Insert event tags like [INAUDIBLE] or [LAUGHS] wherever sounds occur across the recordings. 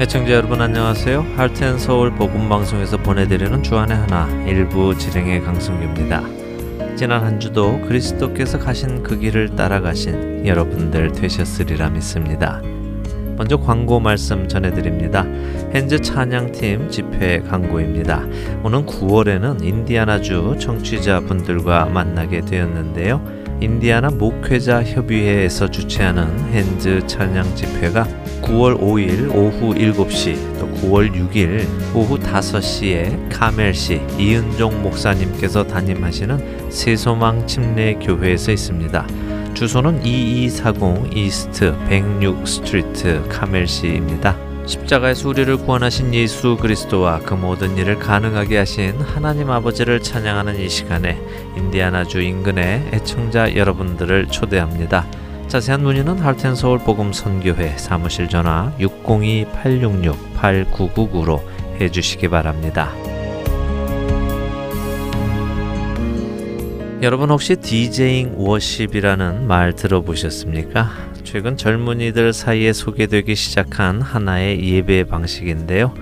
애청자 여러분 안녕하세요. 할텐서울 복음방송에서 보내드리는 주안의 하나 일부 진행의 강승규입니다. 지난 한 주도 그리스도께서 가신 그 길을 따라가신 여러분들 되셨으리라 믿습니다. 먼저 광고 말씀 전해드립니다. 현재 찬양팀 집회 광고입니다. 오는 9월에는 인디아나주 청취자분들과 만나게 되었는데요. 인디아나 목회자 협의회에서 주최하는 핸즈 찬양 집회가 9월 5일 오후 7시 또 9월 6일 오후 5시에 카멜시 이은종 목사님께서 담임하시는 세소망 침례 교회에서 있습니다. 주소는 2240 East 106 Street 카멜시입니다. 십자가의 승리로 구원하신 예수 그리스도와 그 모든 일을 가능하게 하신 하나님 아버지를 찬양하는 이 시간에 인디아나주 인근의 애청자 여러분들을 초대합니다. 자세한 문의는 할텐서울 복음 선교회 사무실 전화 602-866-8999로 해주시기 바랍니다. 여러분 혹시 디제잉 워십이라는 말 들어보셨습니까? 최근 젊은이들 사이에 소개되기 시작한 하나의 예배 방식인데요.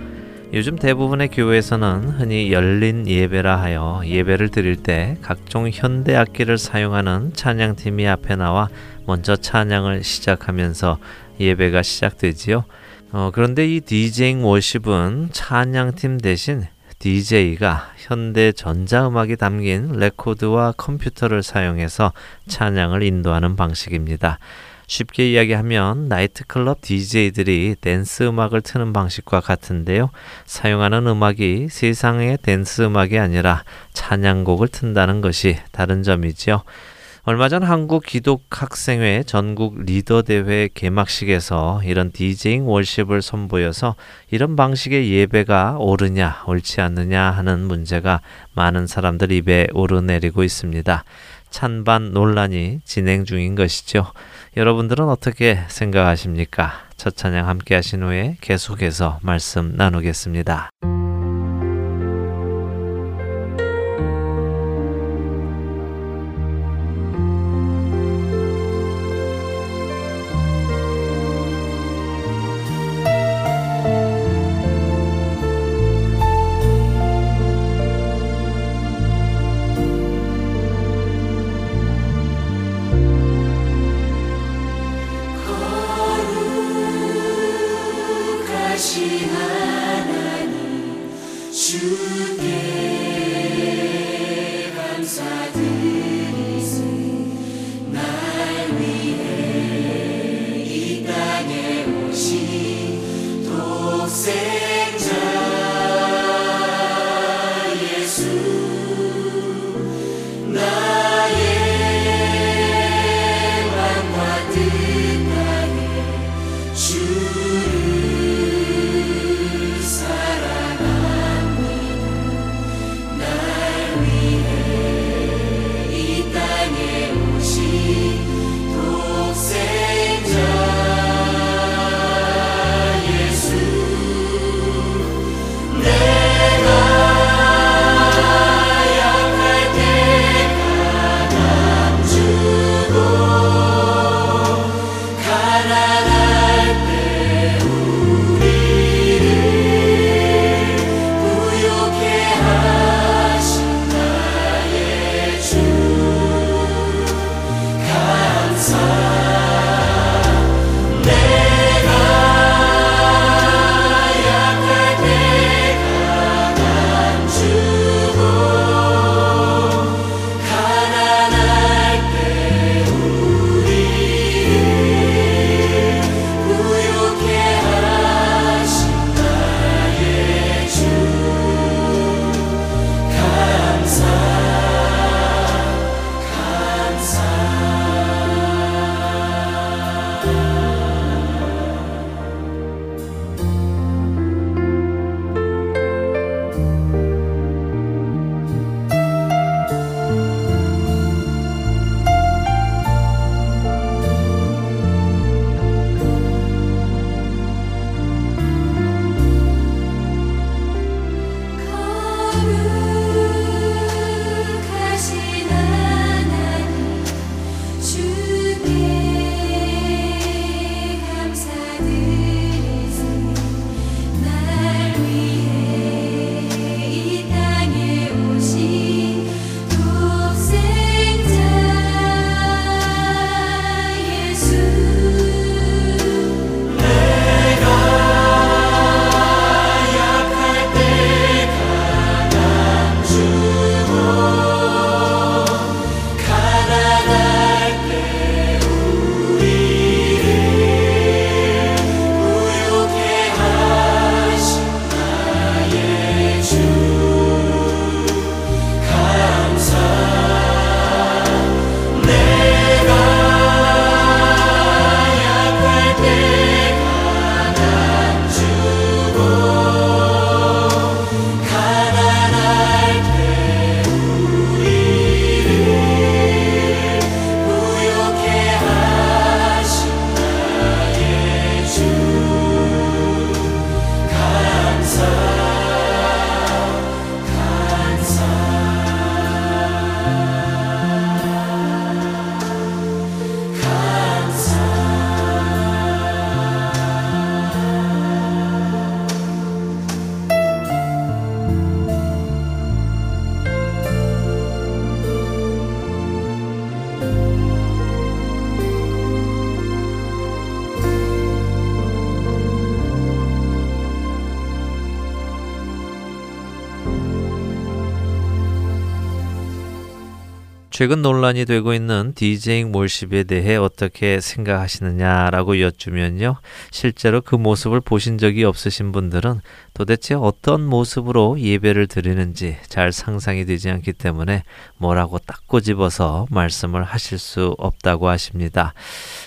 요즘 대부분의 교회에서는 흔히 열린 예배라 하여 예배를 드릴 때 각종 현대 악기를 사용하는 찬양팀이 앞에 나와 먼저 찬양을 시작하면서 예배가 시작되지요. 어, 그런데 이 DJing worship은 찬양팀 대신 DJ가 현대 전자음악이 담긴 레코드와 컴퓨터를 사용해서 찬양을 인도하는 방식입니다. 쉽게 이야기하면 나이트클럽 DJ들이 댄스 음악을 트는 방식과 같은데요. 사용하는 음악이 세상의 댄스 음악이 아니라 찬양곡을 튼다는 것이 다른 점이지요. 얼마 전 한국 기독학생회 전국 리더 대회 개막식에서 이런 디제잉 월십을 선보여서 이런 방식의 예배가 옳으냐 옳지 않느냐 하는 문제가 많은 사람들 입에 오르내리고 있습니다. 찬반 논란이 진행 중인 것이죠. 여러분들은 어떻게 생각하십니까? 첫 찬양 함께 하신 후에 계속해서 말씀 나누겠습니다. 최근 논란이 되고 있는 디제잉 몰십에 대해 어떻게 생각하시느냐라고 여쭈면요. 실제로 그 모습을 보신 적이 없으신 분들은 도대체 어떤 모습으로 예배를 드리는지 잘 상상이 되지 않기 때문에 뭐라고 딱 꼬집어서 말씀을 하실 수 없다고 하십니다.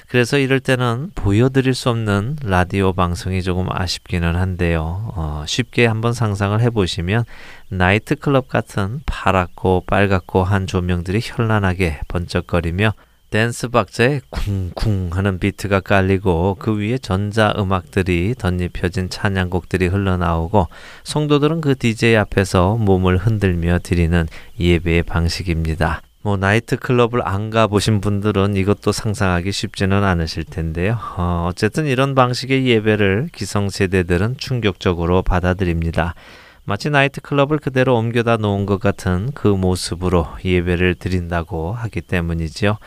그래서 이럴 때는 보여드릴 수 없는 라디오 방송이 조금 아쉽기는 한데요. 어, 쉽게 한번 상상을 해보시면 나이트클럽 같은 파랗고 빨갛고 한 조명들이 현란하게 번쩍거리며 댄스 박자에 쿵쿵 하는 비트가 깔리고 그 위에 전자 음악들이 덧입혀진 찬양곡들이 흘러나오고 성도들은 그 DJ 앞에서 몸을 흔들며 드리는 예배의 방식입니다. 뭐 나이트 클럽을 안 가보신 분들은 이것도 상상하기 쉽지는 않으실 텐데요. 어, 어쨌든 이런 방식의 예배를 기성세대들은 충격적으로 받아들입니다. 마치 나이트 클럽을 그대로 옮겨다 놓은 것 같은 그 모습으로 예배를 드린다고 하기 때문이지요.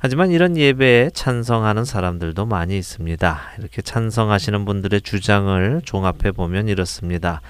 하지만 이런 예배에 찬성하는 사람들도 많이 있습니다. 이렇게 찬성하시는 분들의 주장을 종합해 보면 이렇습니다.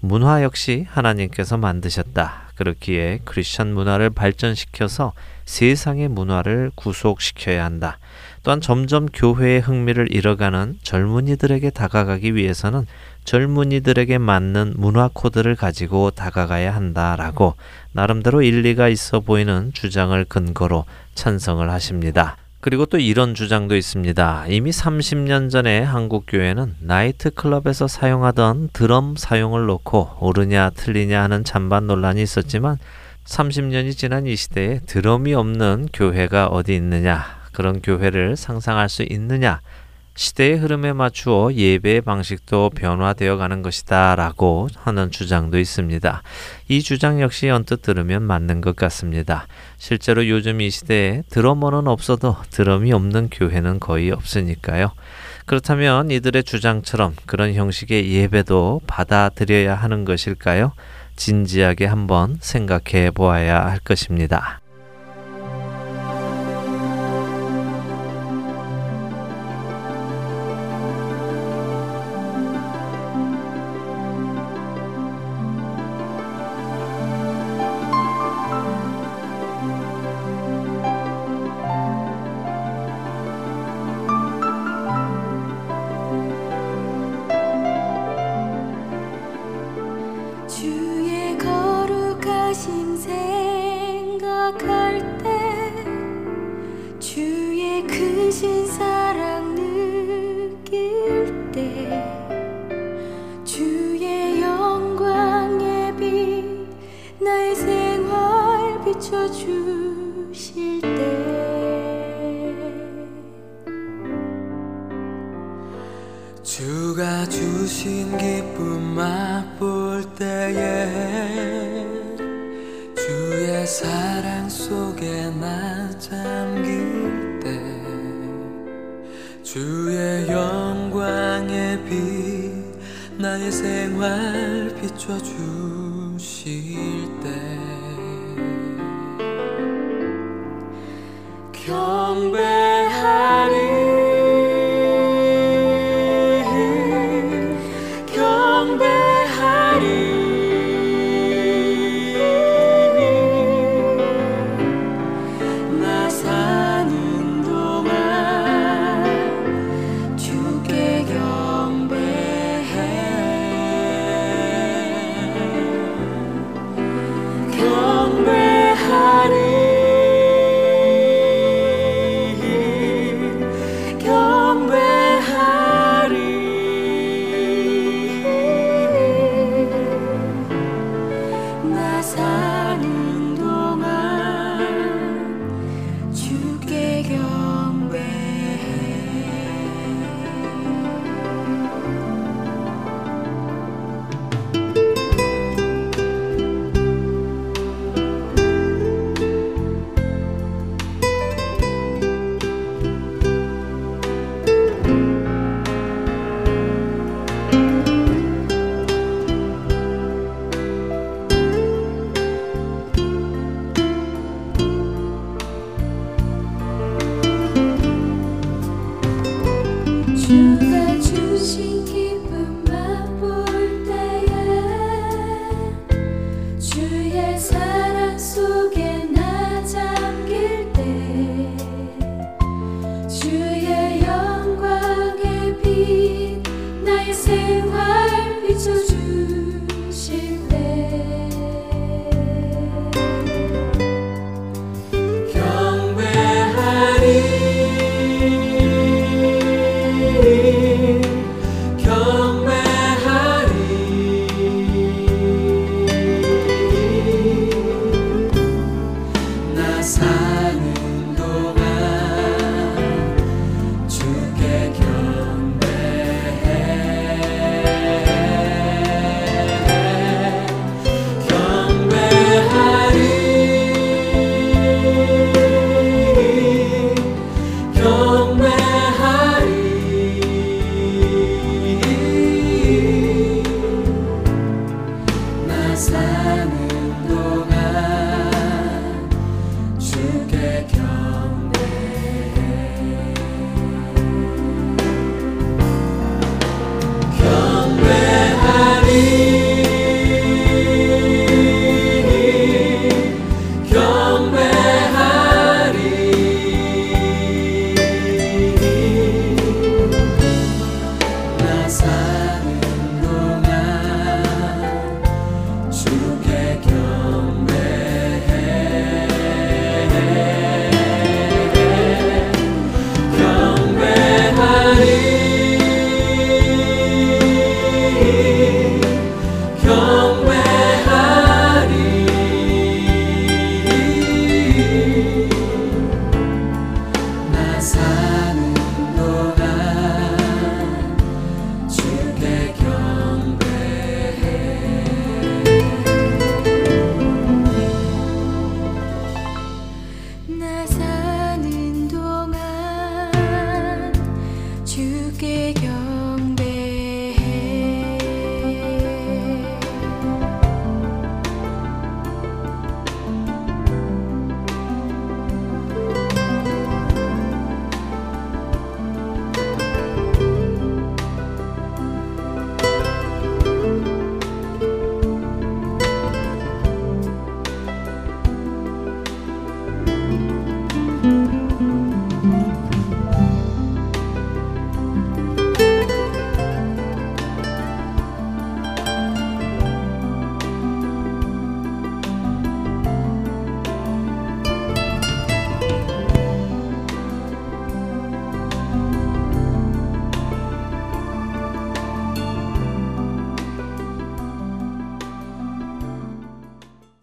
문화 역시 하나님께서 만드셨다. 그렇기에 크리스천 문화를 발전시켜서 세상의 문화를 구속시켜야 한다. 또한 점점 교회의 흥미를 잃어가는 젊은이들에게 다가가기 위해서는 젊은이들에게 맞는 문화 코드를 가지고 다가가야 한다라고 나름대로 일리가 있어 보이는 주장을 근거로 찬성을 하십니다. 그리고 또 이런 주장도 있습니다. 이미 30년 전에 한국 교회는 나이트 클럽에서 사용하던 드럼 사용을 놓고 옳으냐 틀리냐 하는 찬반 논란이 있었지만 30년이 지난 이 시대에 드럼이 없는 교회가 어디 있느냐 그런 교회를 상상할 수 있느냐 시대의 흐름에 맞추어 예배의 방식도 변화되어 가는 것이다 라고 하는 주장도 있습니다. 이 주장 역시 언뜻 들으면 맞는 것 같습니다. 실제로 요즘 이 시대에 드러머는 없어도 드럼이 없는 교회는 거의 없으니까요. 그렇다면 이들의 주장처럼 그런 형식의 예배도 받아들여야 하는 것일까요? 진지하게 한번 생각해 보아야 할 것입니다.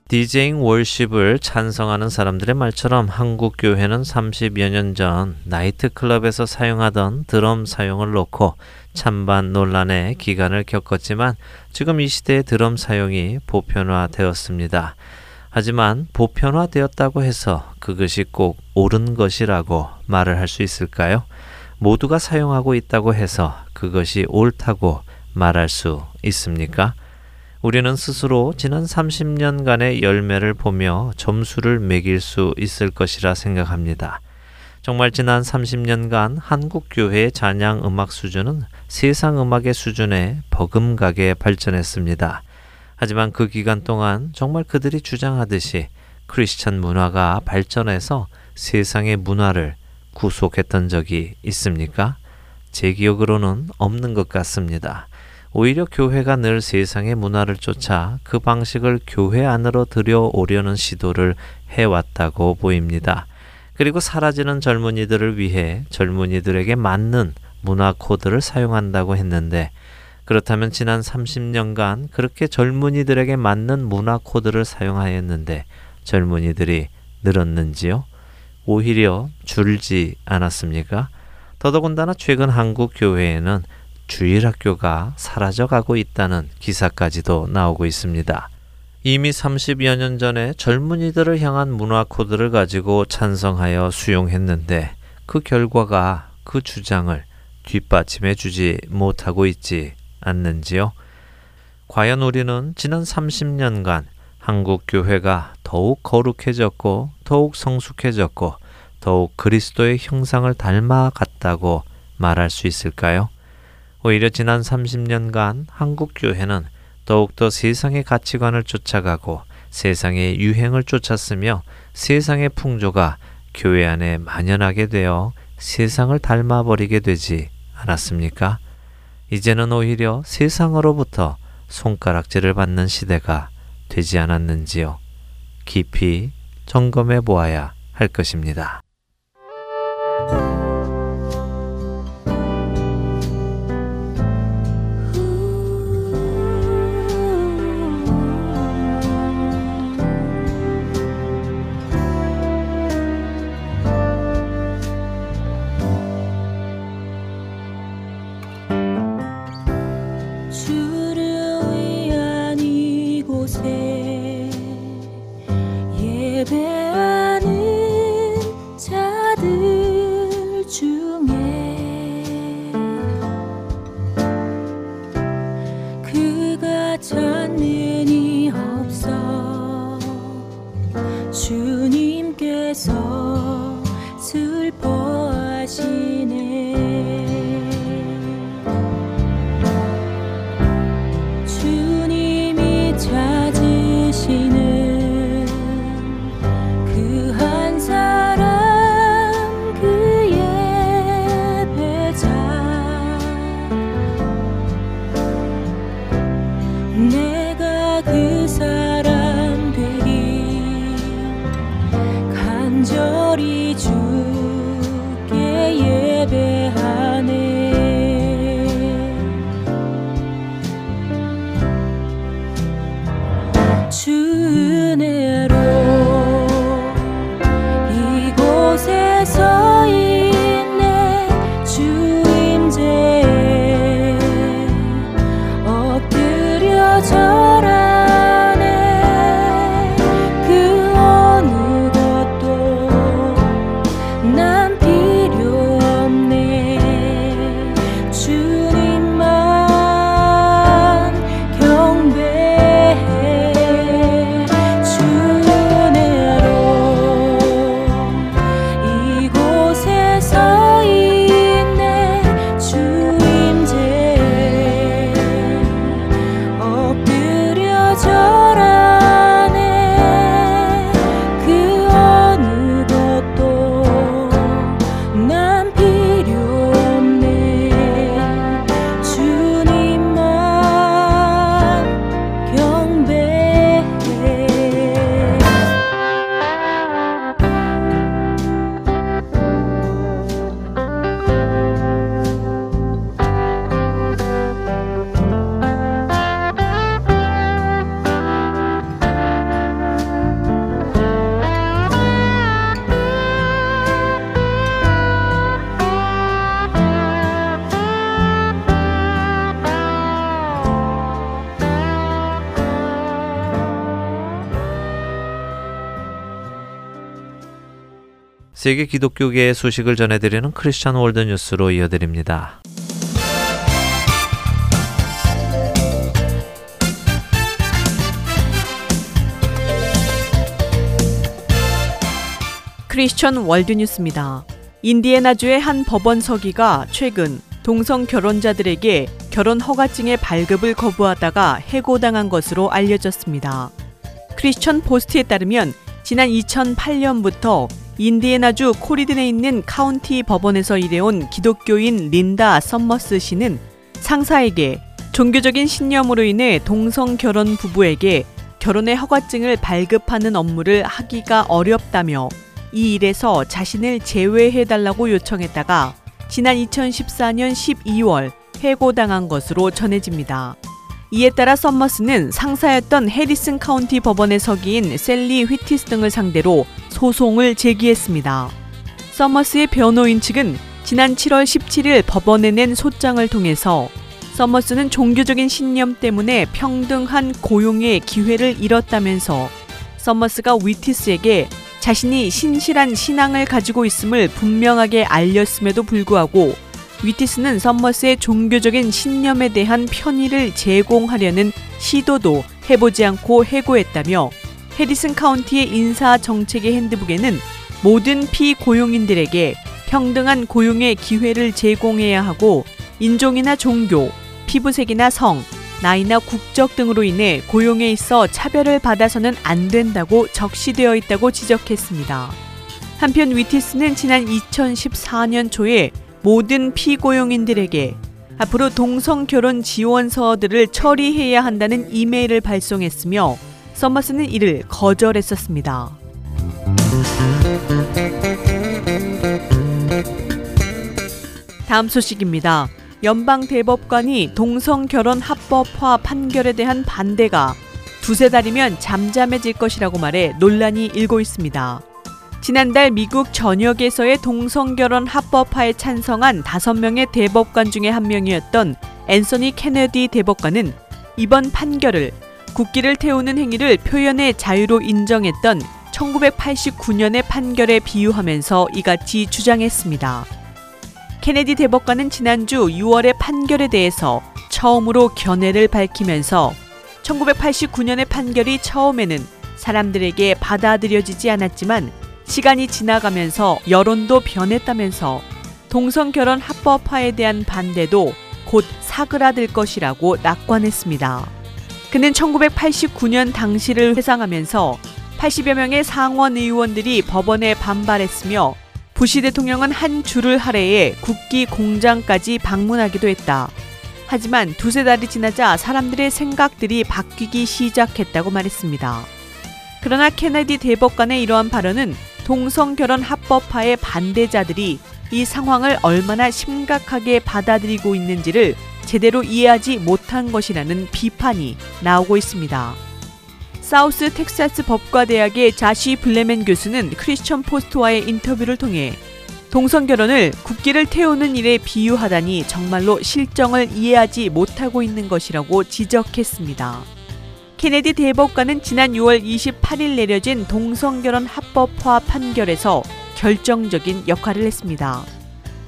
디제잉 월십을 찬성하는 사람들의 말처럼 한국 교회는 30여 년 전 나이트클럽에서 사용하던 드럼 사용을 놓고 찬반 논란의 기간을 겪었지만 지금 이 시대의 드럼 사용이 보편화되었습니다. 하지만 보편화되었다고 해서 그것이 꼭 옳은 것이라고 말을 할 수 있을까요? 모두가 사용하고 있다고 해서 그것이 옳다고 말할 수 있습니까? 우리는 스스로 지난 30년간의 열매를 보며 점수를 매길 수 있을 것이라 생각합니다. 정말 지난 30년간 한국 교회의 찬양 음악 수준은 세상 음악의 수준에 버금가게 발전했습니다. 하지만 그 기간 동안 정말 그들이 주장하듯이 크리스천 문화가 발전해서 세상의 문화를 구속했던 적이 있습니까? 제 기억으로는 없는 것 같습니다. 오히려 교회가 늘 세상의 문화를 쫓아 그 방식을 교회 안으로 들여오려는 시도를 해왔다고 보입니다. 그리고 사라지는 젊은이들을 위해 젊은이들에게 맞는 문화 코드를 사용한다고 했는데 그렇다면 지난 30년간 그렇게 젊은이들에게 맞는 문화 코드를 사용하였는데 젊은이들이 늘었는지요? 오히려 줄지 않았습니까? 더더군다나 최근 한국 교회에는 주일학교가 사라져가고 있다는 기사까지도 나오고 있습니다. 이미 30여 년 전에 젊은이들을 향한 문화 코드를 가지고 찬성하여 수용했는데 그 결과가 그 주장을 뒷받침해 주지 못하고 있지 않는지요? 과연 우리는 지난 30년간 한국 교회가 더욱 거룩해졌고 더욱 성숙해졌고 더욱 그리스도의 형상을 닮아갔다고 말할 수 있을까요? 오히려 지난 30년간 한국 교회는 더욱더 세상의 가치관을 쫓아가고 세상의 유행을 쫓았으며 세상의 풍조가 교회 안에 만연하게 되어 세상을 닮아버리게 되지 않았습니까? 이제는 오히려 세상으로부터 손가락질을 받는 시대가 되지 않았는지요. 깊이 점검해 보아야 할 것입니다. 세계 기독교계의 소식을 전해드리는 Christian World News로 이어드립니다. Christian World News입니다. 인디애나주의 한 법원 서기가 최근 동성 결혼자들에게 결혼 허가증의 발급을 거부하다가 해고당한 것으로 알려졌습니다. 크리스천 포스트에 따르면 지난 2008년부터 인디애나주 코리든에 있는 카운티 법원에서 일해온 기독교인 린다 썸머스 씨는 상사에게 종교적인 신념으로 인해 동성 결혼 부부에게 결혼의 허가증을 발급하는 업무를 하기가 어렵다며 이 일에서 자신을 제외해달라고 요청했다가 지난 2014년 12월 해고당한 것으로 전해집니다. 이에 따라 썸머스는 상사였던 해리슨 카운티 법원의 서기인 셀리 휘티스 등을 상대로 소송을 제기했습니다. 서머스의 변호인 측은 지난 7월 17일 법원에 낸 소장을 통해서 서머스는 종교적인 신념 때문에 평등한 고용의 기회를 잃었다면서 서머스가 위티스에게 자신이 신실한 신앙을 가지고 있음을 분명하게 알렸음에도 불구하고 위티스는 썸머스의 종교적인 신념에 대한 편의를 제공하려는 시도도 해보지 않고 해고했다며 해리슨 카운티의 인사 정책의 핸드북에는 모든 피고용인들에게 평등한 고용의 기회를 제공해야 하고 인종이나 종교, 피부색이나 성, 나이나 국적 등으로 인해 고용에 있어 차별을 받아서는 안 된다고 적시되어 있다고 지적했습니다. 한편 위티스는 지난 2014년 초에 모든 피고용인들에게 앞으로 동성 결혼 지원서들을 처리해야 한다는 이메일을 발송했으며 서머스는 이를 거절했었습니다. 다음 소식입니다. 연방 대법관이 동성 결혼 합법화 판결에 대한 반대가 두세 달이면 잠잠해질 것이라고 말해 논란이 일고 있습니다. 지난달 미국 전역에서의 동성결혼 합법화에 찬성한 다섯 명의 대법관 중에 한 명이었던 앤서니 케네디 대법관은 이번 판결을 국기를 태우는 행위를 표현의 자유로 인정했던 1989년의 판결에 비유하면서 이같이 주장했습니다. 케네디 대법관은 지난주 6월의 판결에 대해서 처음으로 견해를 밝히면서 1989년의 판결이 처음에는 사람들에게 받아들여지지 않았지만 시간이 지나가면서 여론도 변했다면서 동성 결혼 합법화에 대한 반대도 곧 사그라들 것이라고 낙관했습니다. 그는 1989년 당시를 회상하면서 80여 명의 상원 의원들이 법원에 반발했으며 부시 대통령은 한 줄을 할애해 국기 공장까지 방문하기도 했다. 하지만 두세 달이 지나자 사람들의 생각들이 바뀌기 시작했다고 말했습니다. 그러나 케네디 대법관의 이러한 발언은 동성 결혼 합법화의 반대자들이 이 상황을 얼마나 심각하게 받아들이고 있는지를 제대로 이해하지 못한 것이라는 비판이 나오고 있습니다. 사우스 텍사스 법과대학의 자시 블레멘 교수는 크리스천 포스트와의 인터뷰를 통해 동성 결혼을 국기를 태우는 일에 비유하다니 정말로 실정을 이해하지 못하고 있는 것이라고 지적했습니다. 케네디 대법관은 지난 6월 28일 내려진 동성결혼 합법화 판결에서 결정적인 역할을 했습니다.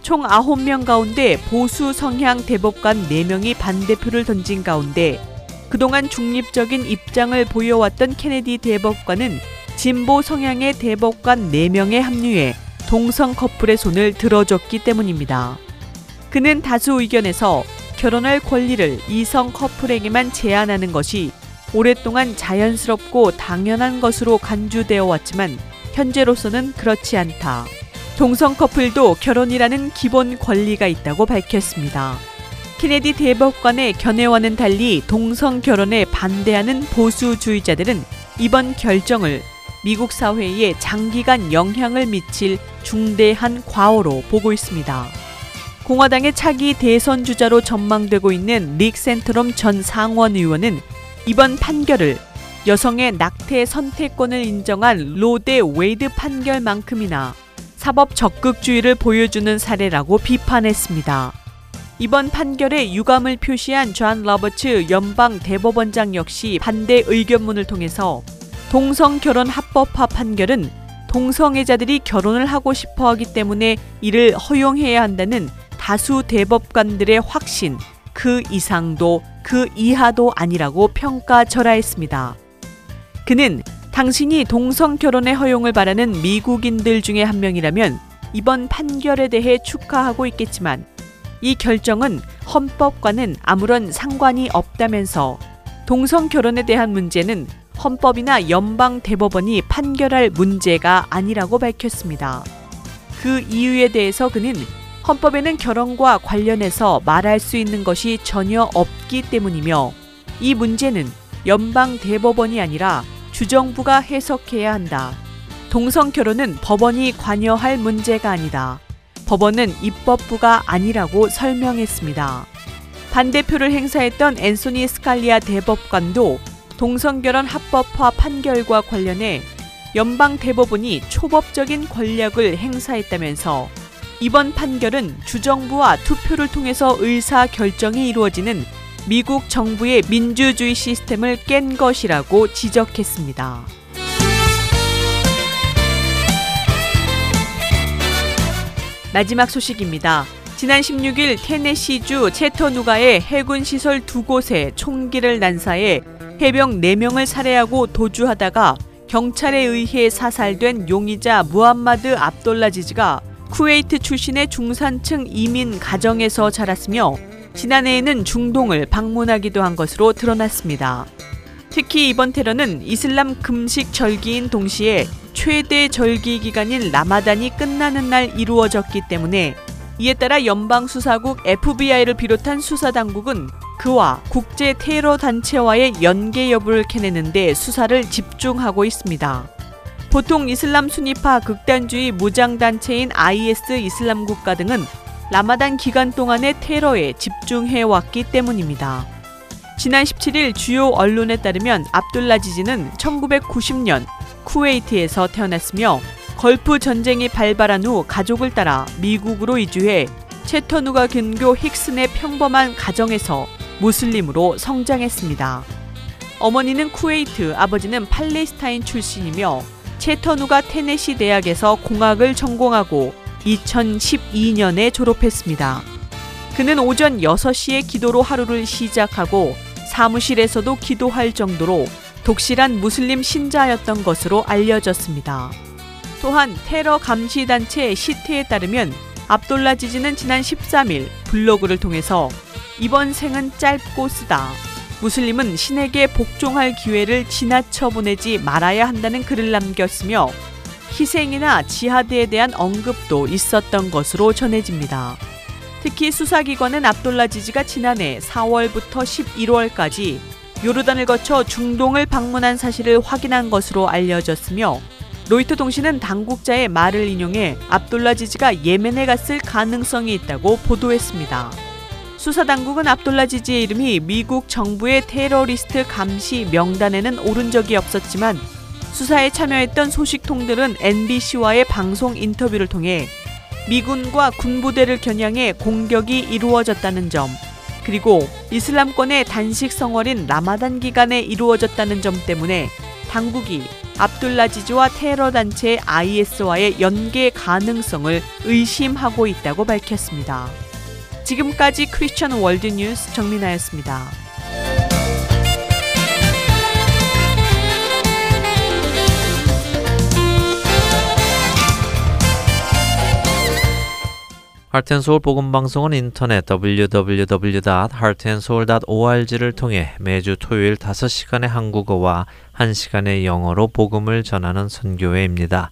총 9명 가운데 보수 성향 대법관 4명이 반대표를 던진 가운데 그동안 중립적인 입장을 보여왔던 케네디 대법관은 진보 성향의 대법관 4명에 합류해 동성 커플의 손을 들어줬기 때문입니다. 그는 다수 의견에서 결혼할 권리를 이성 커플에게만 제한하는 것이 오랫동안 자연스럽고 당연한 것으로 간주되어 왔지만 현재로서는 그렇지 않다. 동성 커플도 결혼이라는 기본 권리가 있다고 밝혔습니다. 케네디 대법관의 견해와는 달리 동성 결혼에 반대하는 보수주의자들은 이번 결정을 미국 사회에 장기간 영향을 미칠 중대한 과오로 보고 있습니다. 공화당의 차기 대선 주자로 전망되고 있는 릭 샌토럼 전 상원 의원은 이번 판결을 여성의 낙태 선택권을 인정한 로 대 웨이드 판결만큼이나 사법 적극주의를 보여주는 사례라고 비판했습니다. 이번 판결에 유감을 표시한 존 로버츠 연방 대법원장 역시 반대 의견문을 통해서 동성 결혼 합법화 판결은 동성애자들이 결혼을 하고 싶어 하기 때문에 이를 허용해야 한다는 다수 대법관들의 확신, 그 이상도 그 이하도 아니라고 평가절하했습니다. 그는 당신이 동성 결혼의 허용을 바라는 미국인들 중에 한 명이라면 이번 판결에 대해 축하하고 있겠지만 이 결정은 헌법과는 아무런 상관이 없다면서 동성 결혼에 대한 문제는 헌법이나 연방 대법원이 판결할 문제가 아니라고 밝혔습니다. 그 이유에 대해서 그는 헌법에는 결혼과 관련해서 말할 수 있는 것이 전혀 없기 때문이며 이 문제는 연방 대법원이 아니라 주정부가 해석해야 한다. 동성 결혼은 법원이 관여할 문제가 아니다. 법원은 입법부가 아니라고 설명했습니다. 반대표를 행사했던 앤소니 스칼리아 대법관도 동성결혼 합법화 판결과 관련해 연방 대법원이 초법적인 권력을 행사했다면서 이번 판결은 주정부와 투표를 통해서 의사 결정이 이루어지는 미국 정부의 민주주의 시스템을 깬 것이라고 지적했습니다. 마지막 소식입니다. 지난 16일 테네시주 채터누가의 해군 시설 두 곳에 총기를 난사해 해병 4명을 살해하고 도주하다가 경찰에 의해 사살된 용의자 무함마드 압돌라지즈가 쿠웨이트 출신의 중산층 이민 가정에서 자랐으며 지난해에는 중동을 방문하기도 한 것으로 드러났습니다. 특히 이번 테러는 이슬람 금식 절기인 동시에 최대 절기 기간인 라마단이 끝나는 날 이루어졌기 때문에 이에 따라 연방수사국 FBI를 비롯한 수사당국은 그와 국제 테러 단체와의 연계 여부를 캐내는데 수사를 집중하고 있습니다. 보통 이슬람 순위파 극단주의 무장단체인 IS 이슬람 국가 등은 라마단 기간 동안의 테러에 집중해 왔기 때문입니다. 지난 17일 주요 언론에 따르면 압둘라지지는 1990년 쿠웨이트에서 태어났으며 걸프 전쟁이 발발한 후 가족을 따라 미국으로 이주해 채터누가 근교 힉슨의 평범한 가정에서 무슬림으로 성장했습니다. 어머니는 쿠웨이트, 아버지는 팔레스타인 출신이며 채터누가 테네시 대학에서 공학을 전공하고 2012년에 졸업했습니다. 그는 오전 6시에 기도로 하루를 시작하고 사무실에서도 기도할 정도로 독실한 무슬림 신자였던 것으로 알려졌습니다. 또한 테러 감시 단체 시트에 따르면 압돌라 지지는 지난 13일 블로그를 통해서 이번 생은 짧고 쓰다. 무슬림은 신에게 복종할 기회를 지나쳐 보내지 말아야 한다는 글을 남겼으며 희생이나 지하드에 대한 언급도 있었던 것으로 전해집니다. 특히 수사기관은 압돌라 지지가 지난해 4월부터 11월까지 요르단을 거쳐 중동을 방문한 사실을 확인한 것으로 알려졌으며 로이터 통신은 당국자의 말을 인용해 압돌라 지지가 예멘에 갔을 가능성이 있다고 보도했습니다. 수사 당국은 압돌라 지지의 이름이 미국 정부의 테러리스트 감시 명단에는 오른 적이 없었지만 수사에 참여했던 소식통들은 NBC와의 방송 인터뷰를 통해 미군과 군부대를 겨냥해 공격이 이루어졌다는 점, 그리고 이슬람권의 단식 성월인 라마단 기간에 이루어졌다는 점 때문에 당국이 압둘라지즈와 테러 단체 IS와의 연계 가능성을 의심하고 있다고 밝혔습니다. 지금까지 크리스천 월드 뉴스 정민아였습니다. 하트앤소울 복음방송은 인터넷 www.heartandsoul.org를 통해 매주 토요일 5시간의 한국어와 1시간의 영어로 복음을 전하는 선교회입니다.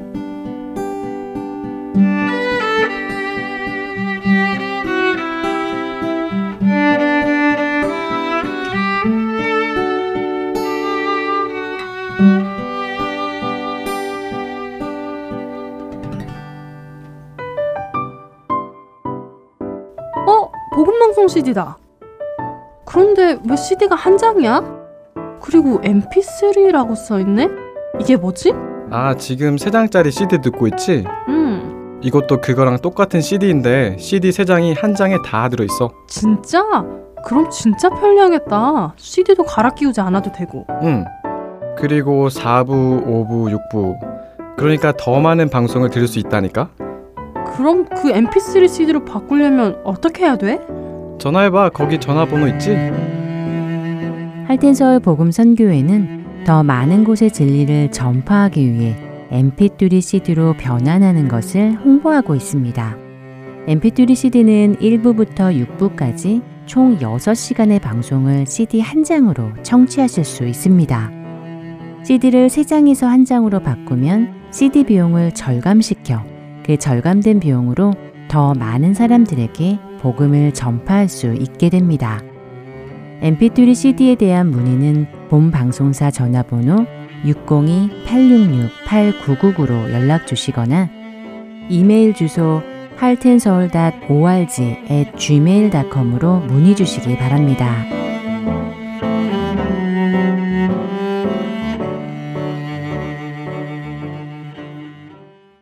CD다. 그런데 왜 CD가 한 장이야? 그리고 MP3라고 써있네? 이게 뭐지? 아, 지금 3장짜리 CD 듣고 있지? 음, 이것도 그거랑 똑같은 CD인데 CD 3장이 한 장에 다 들어있어. 진짜? 그럼 진짜 편리하겠다. CD도 갈아 끼우지 않아도 되고. 응. 그리고 4부, 5부, 6부. 그러니까 더 많은 방송을 들을 수 있다니까? 그럼 그 MP3 CD로 바꾸려면 어떻게 해야 돼? 전화해봐. 거기 전화번호 있지? 할텐서울 복음 선교회는 더 많은 곳의 진리를 전파하기 위해 MP3 CD로 변환하는 것을 홍보하고 있습니다. MP3 CD는 1부부터 6부까지 총 6시간의 방송을 CD 한 장으로 청취하실 수 있습니다. CD를 3장에서 한 장으로 바꾸면 CD 비용을 절감시켜 그 절감된 비용으로 더 많은 사람들에게 복음을 전파할 수 있게 됩니다. mp3 CD에 대한 문의는 본 방송사 전화번호 602-866-8999로 연락 주시거나 이메일 주소 할텐서울.org gmail.com으로 문의 주시기 바랍니다.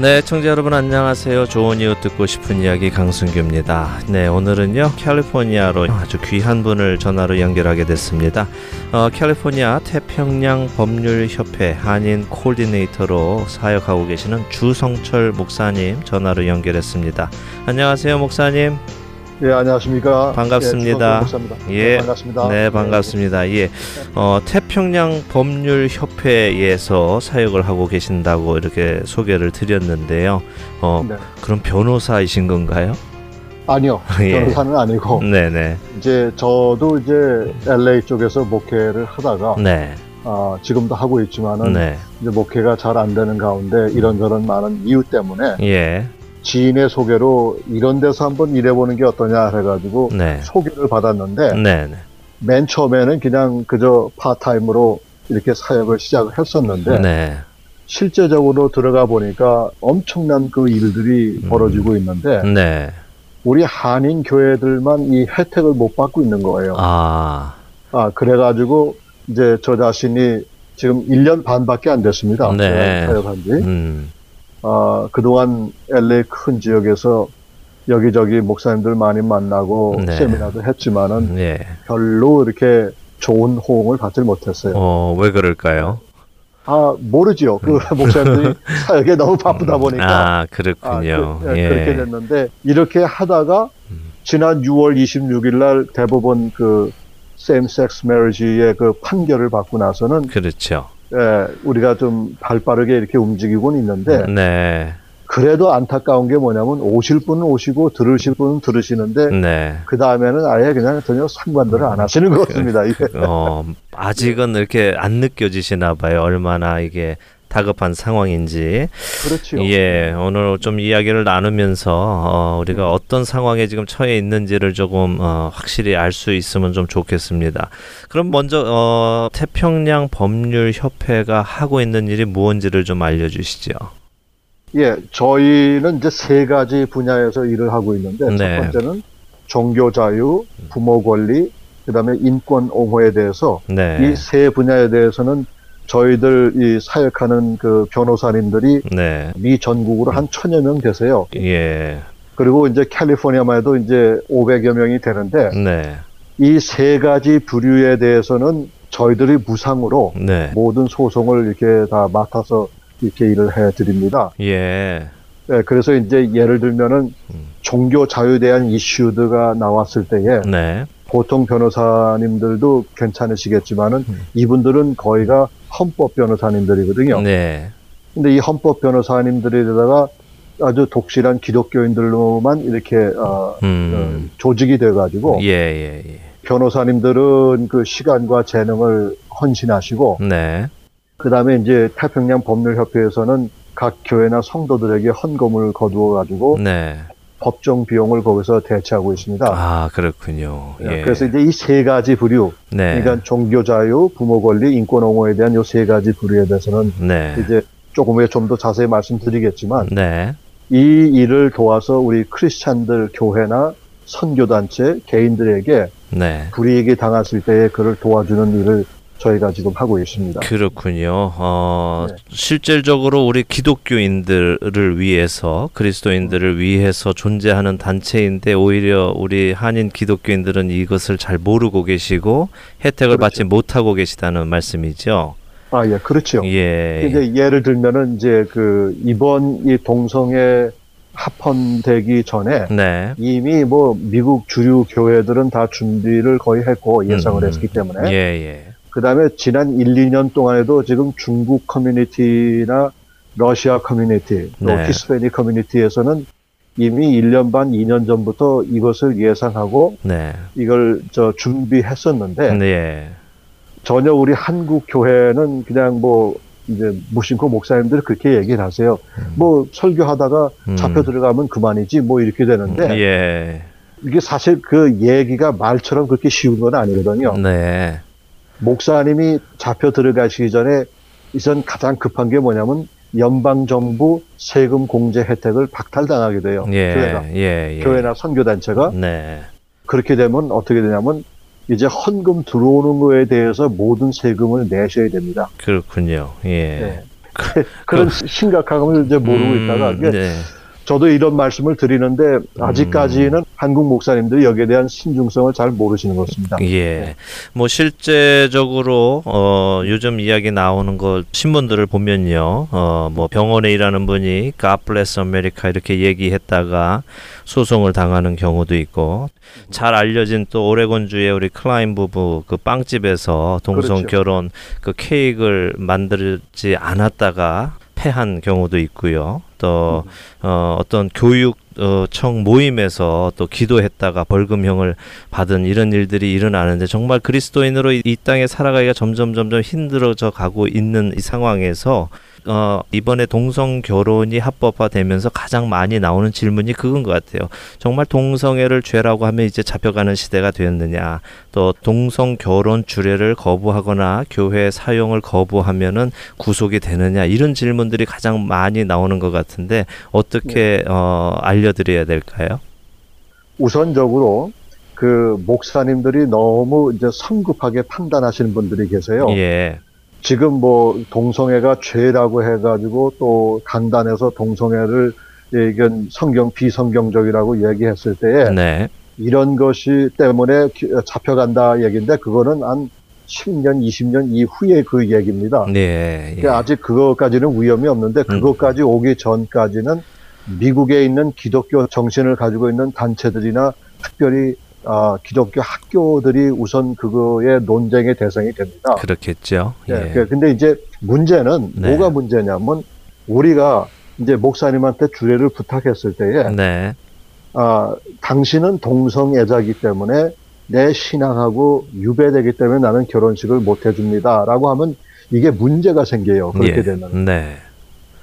네, 청자 여러분 안녕하세요. 좋은 이웃 듣고 싶은 이야기 강순규입니다. 네, 오늘은요 캘리포니아로 아주 귀한 분을 전화로 연결하게 됐습니다. 어, 캘리포니아 태평양 법률협회 한인 코디네이터로 사역하고 계시는 주성철 목사님 전화로 연결했습니다. 안녕하세요, 목사님. 예, 안녕하십니까. 반갑습니다. 예. 예. 네, 반갑습니다. 네, 반갑습니다. 예. 어, 태평양 법률 협회에서 사역을 하고 계신다고 이렇게 소개를 드렸는데요. 어, 네. 그럼 변호사이신 건가요? 아니요. [LAUGHS] 예. 변호사는 아니고 네 네. 이제 저도 이제 LA 쪽에서 목회를 하다가 네. 아, 지금도 하고 있지만은 네. 이제 목회가 잘 안 되는 가운데 이런저런 많은 이유 때문에 예. 지인의 소개로 이런 데서 한번 일해보는 게 어떠냐 해가지고 네. 소개를 받았는데 네네. 맨 처음에는 그냥 그저 파트타임으로 이렇게 사역을 시작을 했었는데 네. 실제적으로 들어가 보니까 엄청난 그 일들이 음. 벌어지고 있는데 네. 우리 한인 교회들만 이 혜택을 못 받고 있는 거예요. 아. 아, 그래가지고 이제 저 자신이 지금 1년 반밖에 안 됐습니다. 네. 사역한 지. 음. 아, 그동안 LA 큰 지역에서 여기저기 목사님들 많이 만나고 네. 세미나도 했지만은 예. 별로 이렇게 좋은 호응을 받질 못했어요. 어, 왜 그럴까요? 아, 모르죠. 그 [LAUGHS] 목사님들이 [LAUGHS] 사역에 너무 바쁘다 보니까. 음. 아, 아, 그렇군요. 그, 예, 예. 그렇게 됐는데 이렇게 하다가 음. 지난 6월 26일 날 대법원 그 same sex marriage의 그 판결을 받고 나서는 그렇죠. 예, 우리가 좀 발빠르게 이렇게 움직이고는 있는데 네. 그래도 안타까운 게 뭐냐면 오실 분은 오시고 들으실 분은 들으시는데 네. 그 다음에는 아예 그냥 전혀 상관들을 안 하시는 것 같습니다. 이게. 어, 아직은 이렇게 안 느껴지시나 봐요. 얼마나 이게 다급한 상황인지. 그렇죠. 예, 오늘 좀 이야기를 나누면서 어, 우리가 어떤 상황에 지금 처해 있는지를 조금 어, 확실히 알 수 있으면 좀 좋겠습니다. 그럼 먼저 어, 태평양 법률 협회가 하고 있는 일이 무언지를 좀 알려주시죠. 예, 저희는 이제 세 가지 분야에서 일을 하고 있는데 네. 첫 번째는 종교 자유, 부모 권리, 그다음에 인권 옹호에 대해서 네, 이세 분야에 대해서는 저희들 이 사역하는 그 변호사님들이 네, 미 전국으로 한 천여 명 되세요. 예, 그리고 이제 캘리포니아만 해도 이제 500여 명이 되는데 네, 이 세 가지 부류에 대해서는 저희들이 무상으로 네, 모든 소송을 이렇게 다 맡아서 이렇게 일을 해 드립니다. 예, 네, 그래서 이제 예를 들면은 음. 종교 자유에 대한 이슈드가 나왔을 때에 네, 보통 변호사님들도 괜찮으시겠지만은 음. 이분들은 거의가 헌법 변호사님들이거든요. 네, 근데 이 헌법 변호사님들에다가 아주 독실한 기독교인들로만 이렇게 어, 어, 음, 조직이 돼가지고 예, 예, 예, 변호사님들은 그 시간과 재능을 헌신하시고 네, 그 다음에 이제 태평양 법률협회에서는 각 교회나 성도들에게 헌금을 거두어 가지고 네, 법정 비용을 거기서 대체하고 있습니다. 아, 그렇군요. 예. 그래서 이제 이 세 가지 부류, 네. 그러니까 종교 자유, 부모 권리, 인권 옹호에 대한 요세 가지 부류에 대해서는 네. 이제 조금 후에 좀 더 자세히 말씀드리겠지만 네. 이 일을 도와서 우리 크리스찬들 교회나 선교단체 개인들에게 네. 불이익이 당했을 때에 그를 도와주는 일을 저희가 지금 하고 있습니다. 그렇군요. 어, 네. 실질적으로 우리 기독교인들을 위해서 그리스도인들을 위해서 존재하는 단체인데 오히려 우리 한인 기독교인들은 이것을 잘 모르고 계시고 혜택을 그렇죠. 받지 못하고 계시다는 말씀이죠. 아, 예, 그렇죠. 예. 이제 예를 들면은 이제 그 이번 이 동성애 합헌되기 전에 네. 이미 뭐 미국 주류 교회들은 다 준비를 거의 했고 예상을 음, 했기 때문에 예, 예. 그 다음에 지난 1, 2년 동안에도 지금 중국 커뮤니티나 러시아 커뮤니티 또 네. 히스패닉 커뮤니티에서는 이미 1년 반, 2년 전부터 이것을 예상하고 네. 이걸 저 준비했었는데 네. 전혀 우리 한국 교회는 그냥 뭐 이제 무신코 목사님들 그렇게 얘기를 하세요. 뭐 설교하다가 음. 잡혀 들어가면 그만이지 뭐 이렇게 되는데 예. 이게 사실 그 얘기가 말처럼 그렇게 쉬운 건 아니거든요. 네. 목사님이 잡혀 들어가시기 전에 이선 가장 급한 게 뭐냐면 연방 정부 세금 공제 혜택을 박탈당하게 돼요. 예. 교회가 예. 예. 교회나 선교 단체가 네. 그렇게 되면 어떻게 되냐면 이제 헌금 들어오는 거에 대해서 모든 세금을 내셔야 됩니다. 그렇군요. 예. 네. 그 런 심각함을 이제 모르고 음, 있다가 이게 네. 저도 이런 말씀을 드리는데 아직까지는 한국 목사님들이 여기에 대한 신중성을 잘 모르시는 것 같습니다. 예. 뭐 실제적으로 어 요즘 이야기 나오는 거 신문들을 보면요. 어 뭐 병원에 일하는 분이 bless America 이렇게 얘기했다가 소송을 당하는 경우도 있고 잘 알려진 또 오레곤주의 우리 클라인 부부 그 빵집에서 동성 그렇죠. 결혼 그 케이크를 만들지 않았다가 패한 경우도 있고요. 또 어, 어떤 교육 어, 청 모임에서 또 기도했다가 벌금형을 받은 이런 일들이 일어나는데 정말 그리스도인으로 이, 이 땅에 살아가기가 점점 점점 힘들어져 가고 있는 이 상황에서 어, 이번에 동성 결혼이 합법화되면서 가장 많이 나오는 질문이 그건 것 같아요. 정말 동성애를 죄라고 하면 이제 잡혀가는 시대가 되었느냐? 또 동성 결혼 주례를 거부하거나 교회 사용을 거부하면은 구속이 되느냐? 이런 질문들이 가장 많이 나오는 것 같은데 어떻게 어, 알려드려야 될까요? 우선적으로 그 목사님들이 너무 이제 성급하게 판단하시는 분들이 계세요. 예, 지금 뭐 동성애가 죄라고 해가지고 또 강단에서 동성애를 이건 성경 비성경적이라고 얘기했을 때에 네, 이런 것이 때문에 기- 잡혀간다 얘기인데 그거는 한 10년, 20년 이후의 그 얘기입니다. 네, 예. 그러니까 아직 그것까지는 위험이 없는데 그것까지 오기 전까지는 미국에 있는 기독교 정신을 가지고 있는 단체들이나 특별히 아, 기독교 학교들이 우선 그거의 논쟁의 대상이 됩니다. 그렇겠죠. 예. 예, 그- 근데 이제 문제는 네. 뭐가 문제냐면 우리가 이제 목사님한테 주례를 부탁했을 때에 네, 아, 당신은 동성애자이기 때문에 내 신앙하고 유배되기 때문에 나는 결혼식을 못 해줍니다라고 하면 이게 문제가 생겨요. 그렇게 예, 되면 네,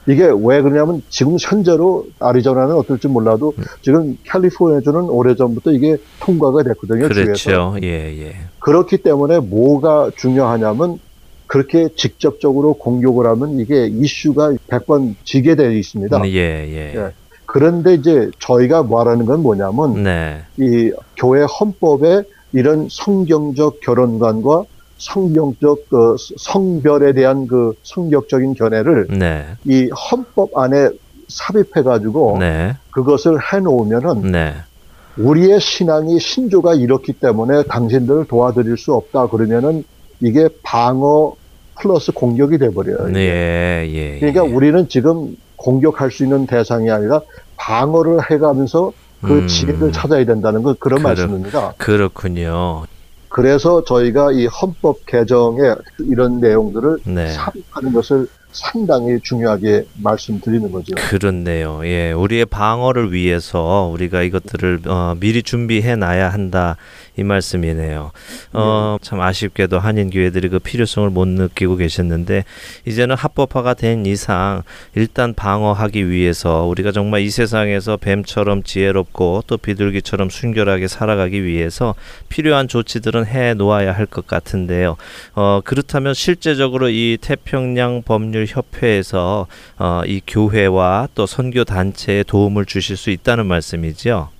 이게 왜 그러냐면 지금 현재로 아리조나는 어떨지 몰라도 음. 지금 캘리포니아주는 오래전부터 이게 통과가 됐거든요. 그렇죠. 예, 예. 그렇기 때문에 뭐가 중요하냐면 그렇게 직접적으로 공격을 하면 이게 이슈가 100번 지게 되어 있습니다. 예, 예. 예. 그런데 이제 저희가 말하는 건 뭐냐면 네, 이 교회 헌법에 이런 성경적 결혼관과 성경적 그 성별에 대한 그 성격적인 견해를 네, 이 헌법 안에 삽입해 가지고 네, 그것을 해 놓으면은 네, 우리의 신앙이 신조가 이렇기 때문에 당신들을 도와드릴 수 없다 그러면은 이게 방어 플러스 공격이 돼 버려요. 네, 예. 그러니까 예. 우리는 지금 공격할 수 있는 대상이 아니라 방어를 해가면서 그 음. 지혜를 찾아야 된다는 건 그런 그렇- 말씀입니다. 그렇군요. 그래서 저희가 이 헌법 개정에 이런 내용들을 네. 삽입하는 것을 상당히 중요하게 말씀드리는 거죠. 그렇네요. 예, 우리의 방어를 위해서 우리가 이것들을 어, 미리 준비해 놔야 한다. 이 말씀이네요. 어, 참 아쉽게도 한인 교회들이 그 필요성을 못 느끼고 계셨는데 이제는 합법화가 된 이상 일단 방어하기 위해서 우리가 정말 이 세상에서 뱀처럼 지혜롭고 또 비둘기처럼 순결하게 살아가기 위해서 필요한 조치들은 해 놓아야 할 것 같은데요. 어, 그렇다면 실제적으로 이 태평양 법률 협회에서 어, 이 교회와 또 선교 단체에 도움을 주실 수 있다는 말씀이지요.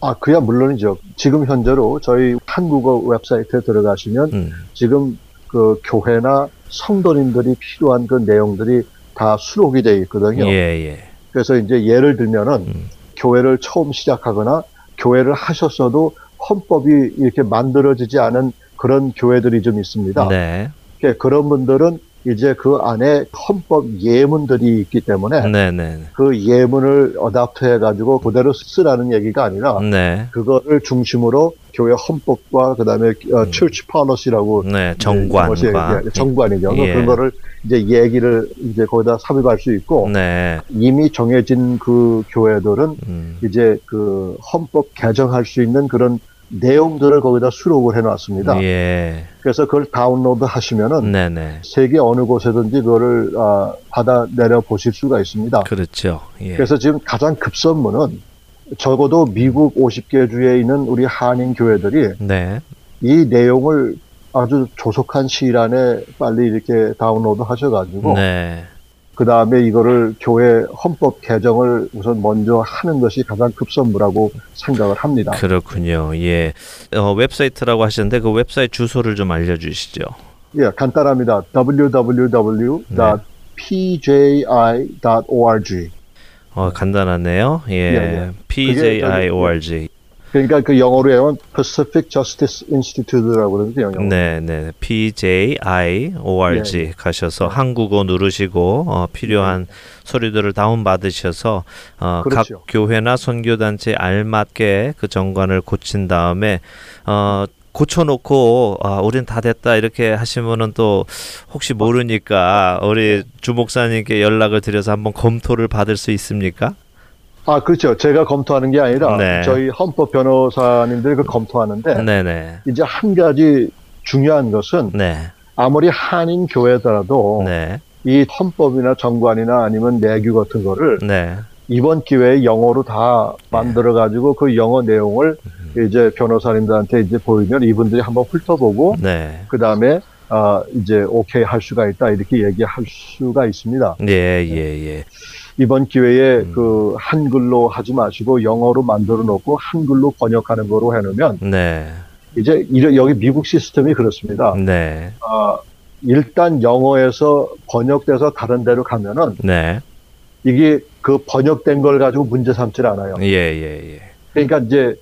아, 그야 물론이죠. 지금 현재로 저희 한국어 웹사이트에 들어가시면 음. 지금 그 교회나 성도님들이 필요한 그 내용들이 다 수록이 되어 있거든요. 예, 예. 그래서 이제 예를 들면은 음. 교회를 처음 시작하거나 교회를 하셨어도 헌법이 이렇게 만들어지지 않은 그런 교회들이 좀 있습니다. 네. 그러니까 그런 분들은 이제 그 안에 헌법 예문들이 있기 때문에 네, 네. 그 예문을 어답트 해 가지고 그대로 쓰라는 얘기가 아니라 네. 그거를 중심으로 교회 헌법과 그다음에 어, church policy라고 네, 정관과 정관과 정관이죠. 예. 그거를 이제 얘기를 이제 거기다 삽입할 수 있고 네. 이미 정해진 그 교회들은 음. 이제 그 헌법 개정할 수 있는 그런 내용들을 거기다 수록을 해놨습니다. 예. 그래서 그걸 다운로드 하시면은 네, 네. 세계 어느 곳에든지 그거를 아, 받아 내려 보실 수가 있습니다. 그렇죠. 예. 그래서 지금 가장 급선무는 적어도 미국 50개 주에 있는 우리 한인 교회들이 네. 이 내용을 아주 조속한 시일 안에 빨리 이렇게 다운로드 하셔가지고 네. 그 다음에 이거를 교회 헌법 개정을 우선 먼저 하는 것이 가장 급선무라고 생각을 합니다. 그렇군요. 예. 어, 웹사이트라고 하셨는데 그 웹사이트 주소를 좀 알려 주시죠. 예, 간단합니다. www.pji.org. 어, 간단하네요. 예. 예, 예. PJIORG. 그러니까 그 영어로 하면 Pacific Justice Institute라고 그러는데 영어. 네, 네. PJIORG 예, 가셔서 한국어 누르시고 어, 필요한 서류들을 다운 받으셔서 어, 각 그렇죠. 교회나 선교 단체에 알맞게 그 정관을 고친 다음에 어 고쳐놓고 아 우린 다 됐다 이렇게 하시면은 또 혹시 모르니까 우리 주 목사님께 연락을 드려서 한번 검토를 받을 수 있습니까? 아, 그렇죠. 제가 검토하는 게 아니라 네. 저희 헌법 변호사님들이 그 검토하는데 네네 이제 한 가지 중요한 것은 네 아무리 한인 교회더라도 네 이 헌법이나 정관이나 아니면 내규 같은 거를 네 이번 기회에 영어로 다 만들어 가지고 그 영어 내용을 음. 이제 변호사님들한테 이제 보이면 이분들이 한번 훑어보고 네. 그 다음에 아 이제 오케이 할 수가 있다 이렇게 얘기할 수가 있습니다. 예, 예, 예. 이번 기회에 음. 그 한글로 하지 마시고 영어로 만들어 놓고 한글로 번역하는 거로 해놓으면 네. 이제 여기 미국 시스템이 그렇습니다. 네. 아, 일단 영어에서 번역돼서 다른 데로 가면은 네. 이게 그 번역된 걸 가지고 문제 삼질 않아요. 예, 예, 예. 그러니까 이제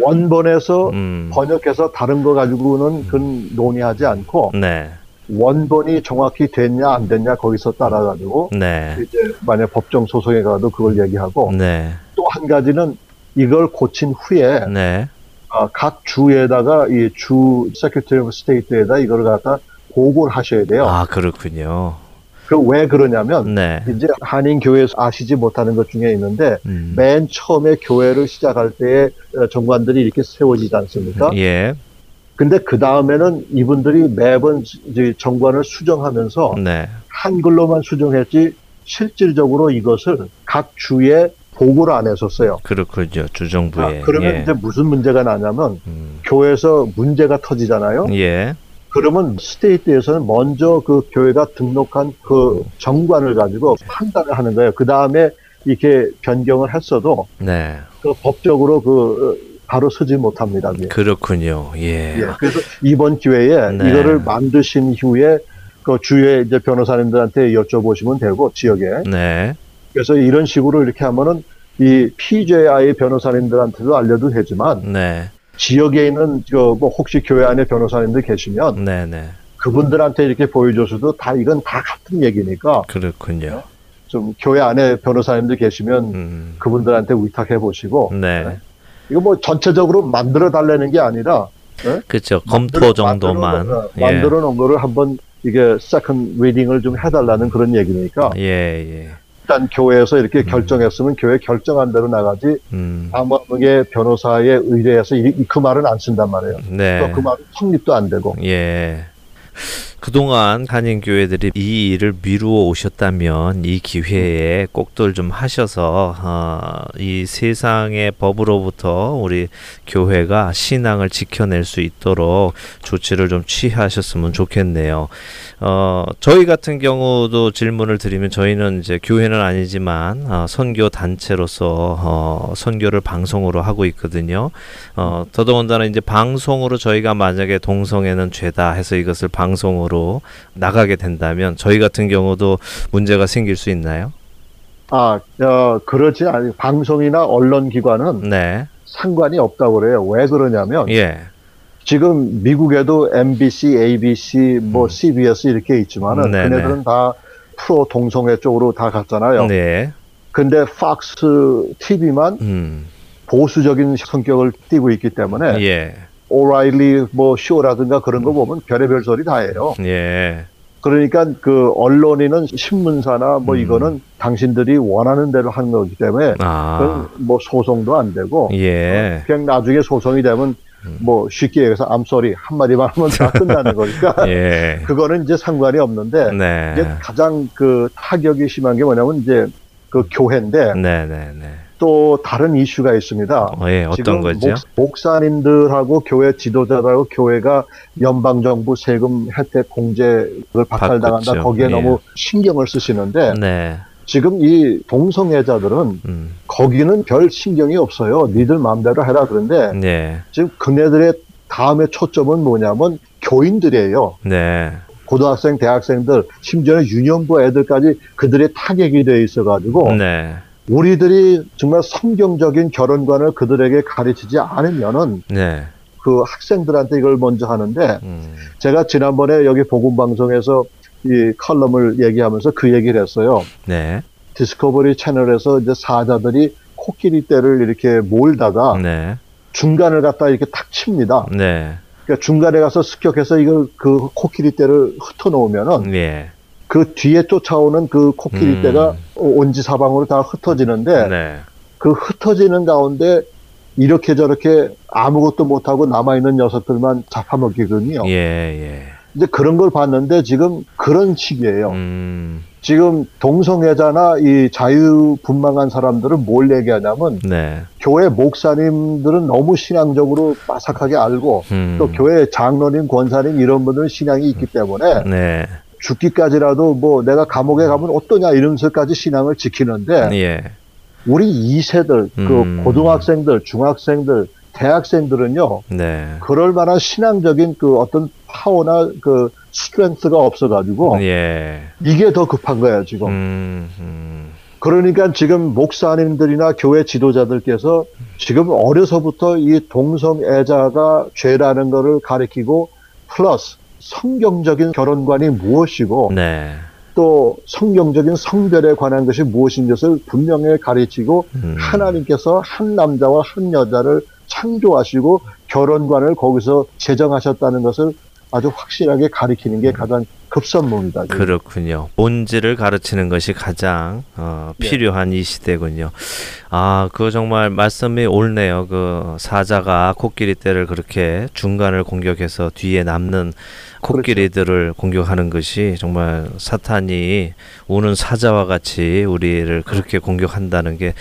원본에서 음. 번역해서 다른 거 가지고는 그 논의하지 않고 네. 원본이 정확히 됐냐 안 됐냐 거기서 따라 가지고 네. 이제 만약 법정 소송에 가도 그걸 얘기하고 네. 또한 가지는 이걸 고친 후에 네. 아, 각 주에다가 이 주 세크리터리 스테이트에다 이걸 갖다 보고를 하셔야 돼요. 아, 그렇군요. 그 왜 그러냐면 네. 이제 한인 교회에서 아시지 못하는 것 중에 있는데 음. 맨 처음에 교회를 시작할 때에 어, 정관들이 이렇게 세워지지 않습니까? 예. 근데 그 다음에는 이분들이 매번 정관을 수정하면서 네. 한글로만 수정했지 실질적으로 이것을 각 주에 보고를 안 했었어요. 그렇군요. 아, 주정부에. 그러면 예. 이제 무슨 문제가 나냐면 음. 교회에서 문제가 터지잖아요. 예. 그러면 스테이트에서는 먼저 그 교회가 등록한 그 정관을 가지고 판단을 하는 거예요. 그 다음에 이렇게 변경을 했어도 네. 그 법적으로 그 어, 바로 서지 못합니다. 그게. 그렇군요. 예. 예, 그래서 이번 기회에 네. 이거를 만드신 후에 그 주에 이제 변호사님들한테 여쭤보시면 되고 지역에 네. 그래서 이런 식으로 이렇게 하면은 이 PJI 변호사님들한테도 알려도 되지만 네. 지역에 있는 그뭐 혹시 교회 안에 변호사님들 계시면 네, 네. 그분들한테 이렇게 보여줘서도 다 이건 다 같은 얘기니까 그렇군요. 좀 교회 안에 변호사님들 계시면 음. 그분들한테 위탁해 보시고 네. 이거 뭐 전체적으로 만들어 달라는 게 아니라 그렇죠. 검토 정도만. 만들어, 놓은 거를 한번 이게 second reading을 좀 해달라는 그런 얘기니까 예. 예. 예. 일단 교회에서 이렇게 음. 결정했으면 교회 결정한 대로 나가지 음. 아무개 변호사에 의뢰해서 이, 그 말은 안 쓴단 말이에요. 네. 또 그 말은 성립도 안 되고. 예. 그동안 한인 교회들이 이 일을 미루어 오셨다면 이 기회에 꼭들 좀 하셔서 어, 이 세상의 법으로부터 우리 교회가 신앙을 지켜낼 수 있도록 조치를 좀 취하셨으면 좋겠네요. 어, 저희 같은 경우도 질문을 드리면 저희는 이제 교회는 아니지만 어, 선교 단체로서 어, 선교를 방송으로 하고 있거든요. 어, 더더군다나 이제 방송으로 저희가 만약에 동성애는 죄다 해서 이것을 방송으로 나가게 된다면 저희 같은 경우도 문제가 생길 수 있나요? 아, 어, 그렇지 않아요. 방송이나 언론기관은 네. 상관이 없다고 그래요. 왜 그러냐면 예. 지금 미국에도 MBC, ABC, 뭐 음. CBS 이렇게 있지만은 네네. 그네들은 다 프로 동성애 쪽으로 다 갔잖아요. 네. 근데 팍스 TV만 음. 보수적인 성격을 띠고 있기 때문에 예. 오라일리 뭐 쇼라든가 그런 거 보면 별의별 소리 다 해요. 예. 그러니까 그 언론이는 신문사나 뭐 음. 이거는 당신들이 원하는 대로 하는 거기 때문에 아. 그건 뭐 소송도 안 되고 예. 그냥 나중에 소송이 되면 음. 뭐 쉽게 얘기해서 암소리 한 마디만 하면 다 [LAUGHS] 끝나는 거니까 예. 그거는 이제 상관이 없는데 네. 이제 가장 그 타격이 심한 게 뭐냐면 이제 그 교회인데 네, 네, 네. 또 다른 이슈가 있습니다. 어, 예, 어떤 지금 거죠? 목, 사님들하고 교회 지도자들하고 교회가 연방 정부 세금 혜택 공제를 박탈당한다. 바꿨죠. 거기에 예. 너무 신경을 쓰시는데 네. 지금 이 동성애자들은 음. 거기는 별 신경이 없어요. 니들 마음대로 해라 그런데 네. 지금 그네들의 다음에 초점은 뭐냐면 교인들이에요. 네. 고등학생, 대학생들, 심지어는 유년부 애들까지 그들의 타격이 돼 있어가지고 네. 우리들이 정말 성경적인 결혼관을 그들에게 가르치지 않으면은 네. 그 학생들한테 이걸 먼저 하는데 음. 제가 지난번에 여기 복음방송에서 이 칼럼을 얘기하면서 그 얘기를 했어요. 네. 디스커버리 채널에서 이제 사자들이 코끼리 떼를 이렇게 몰다가 네. 중간을 갖다 이렇게 탁 칩니다. 네. 그러니까 중간에 가서 습격해서 이걸 그 코끼리 떼를 흩어 놓으면은 예. 그 뒤에 쫓아오는 그 코끼리 음. 떼가 온지 사방으로 다 흩어지는데 네. 그 흩어지는 가운데 이렇게 저렇게 아무것도 못하고 남아있는 녀석들만 잡아먹기거든요. 예, 예. 이제 그런 걸 봤는데 지금 그런 시기예요. 음. 지금 동성애자나 이 자유분방한 사람들은 뭘 얘기하냐면 네. 교회 목사님들은 너무 신앙적으로 빠삭하게 알고 음. 또 교회 장로님, 권사님 이런 분들은 신앙이 있기 때문에 네. 죽기까지라도 뭐 내가 감옥에 가면 어떠냐 이러면서까지 신앙을 지키는데 예. 우리 2세들, 그 음. 고등학생들, 중학생들, 대학생들은요, 네. 그럴 만한 신앙적인 그 어떤 파워나 그 스트렝스가 없어 가지고, 예. 이게 더 급한 거예요, 지금. 음. 음. 그러니까 지금 목사님들이나 교회 지도자들께서 지금 어려서부터 이 동성애자가 죄라는 거를 가리키고, 플러스 성경적인 결혼관이 무엇이고, 네. 또 성경적인 성별에 관한 것이 무엇인 것을 분명히 가르치고, 음. 하나님께서 한 남자와 한 여자를 창조하시고 결혼관을 거기서 제정하셨다는 것을 아주 확실하게 가리키는 게 가장 급선무입니다. 지금. 그렇군요. 본질을 가르치는 것이 가장 어, 네. 필요한 이 시대군요. 아, 그거 정말 말씀이 옳네요. 그 사자가 코끼리 떼를 그렇게 중간을 공격해서 뒤에 남는 코끼리들을 공격하는 것이 정말 사탄이 우는 사자와 같이 우리를 그렇게 공격한다는 게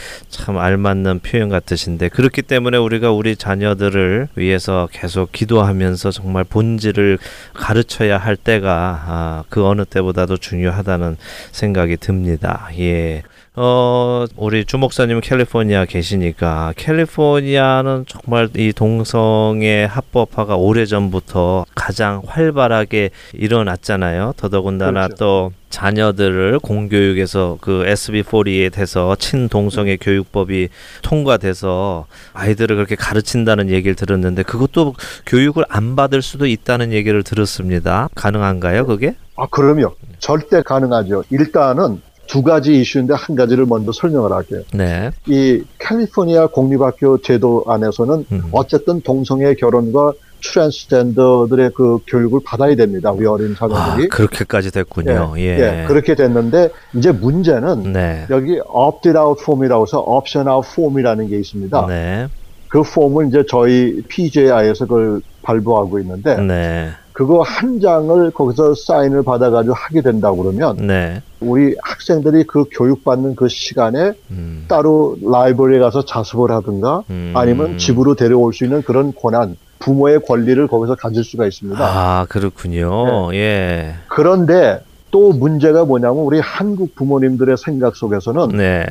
참 알맞는 표현 같으신데 그렇기 때문에 우리가 우리 자녀들을 위해서 계속 기도하면서 정말 본질을 가르쳐야 할 때가 아, 그 어느 때보다도 중요하다는 생각이 듭니다. 예. 어, 우리 주 목사님은 캘리포니아 계시니까 캘리포니아는 정말 이 동성애 합법화가 오래전부터 가장 활발하게 일어났잖아요. 더더군다나 그렇죠. 또 자녀들을 공교육에서 그 SB40에 대해서 친동성애 교육법이 통과돼서 아이들을 그렇게 가르친다는 얘기를 들었는데 그것도 교육을 안 받을 수도 있다는 얘기를 들었습니다. 가능한가요, 그게? 아, 그럼요. 절대 가능하죠. 일단은 두 가지 이슈인데 한 가지를 먼저 설명을 할게요. 네. 이 캘리포니아 공립학교 제도 안에서는 음. 어쨌든 동성애 결혼과 트랜스젠더들의 그 교육을 받아야 됩니다. 우리 어린 아, 자녀들이. 그렇게까지 됐군요. 예. 예, 그렇게 됐는데 이제 문제는 네. 여기 opt out 폼이라고 해서 option out 폼이라는 게 있습니다. 네. 그 폼을 이제 저희 PJI에서 그걸 발부하고 있는데 네. 그거 한 장을 거기서 사인을 받아가지고 하게 된다고 그러면 네. 우리 학생들이 그 교육받는 그 시간에 음. 따로 라이브러리에 가서 자습을 하든가 음. 아니면 집으로 데려올 수 있는 그런 권한, 부모의 권리를 거기서 가질 수가 있습니다. 아, 그렇군요. 네. 예. 그런데 또 문제가 뭐냐면 우리 한국 부모님들의 생각 속에서는 네.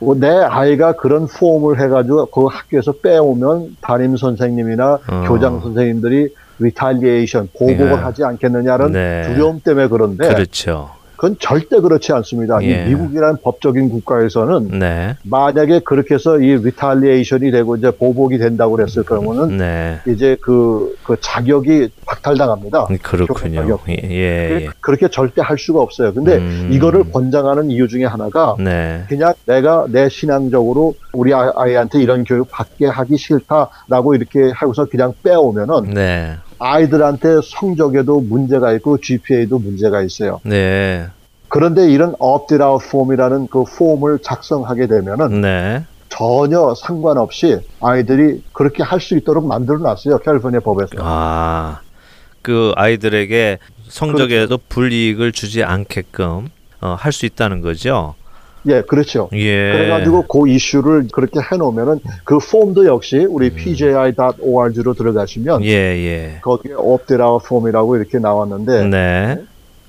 어, 내 아이가 그런 form을 해가지고 그 학교에서 빼오면 담임 선생님이나 어. 교장 선생님들이 retaliation 보복을 네. 하지 않겠느냐는 네. 두려움 때문에 그런데 그렇죠. 그건 절대 그렇지 않습니다. 예. 이 미국이라는 법적인 국가에서는 네. 만약에 그렇게 해서 이 retaliation이 되고 이제 보복이 된다고 그랬을 그러면은 네. 이제 그, 그 자격이 박탈당합니다. 그렇군요. 자격. 예. 예. 그렇게 절대 할 수가 없어요. 근데 음. 이거를 권장하는 이유 중에 하나가 네. 그냥 내가 내 신앙적으로 우리 아- 아이한테 이런 교육 받게 하기 싫다라고 이렇게 하고서 그냥 빼오면은 네. 아이들한테 성적에도 문제가 있고 GPA도 문제가 있어요. 네. 그런데 이런 opt out 폼이라는 그 폼을 작성하게 되면은 네. 전혀 상관없이 아이들이 그렇게 할 수 있도록 만들어 놨어요. 캘리포니아 법에서. 아. 그 아이들에게 성적에도 그렇죠. 불이익을 주지 않게끔 어, 할 수 있다는 거죠. 예, 그렇죠. 예. 그래가지고 그 이슈를 그렇게 해놓으면은 그 폼도 역시 우리 pji.org로 들어가시면 예, 예. 거기에 out 폼이라고 이렇게 나왔는데 네.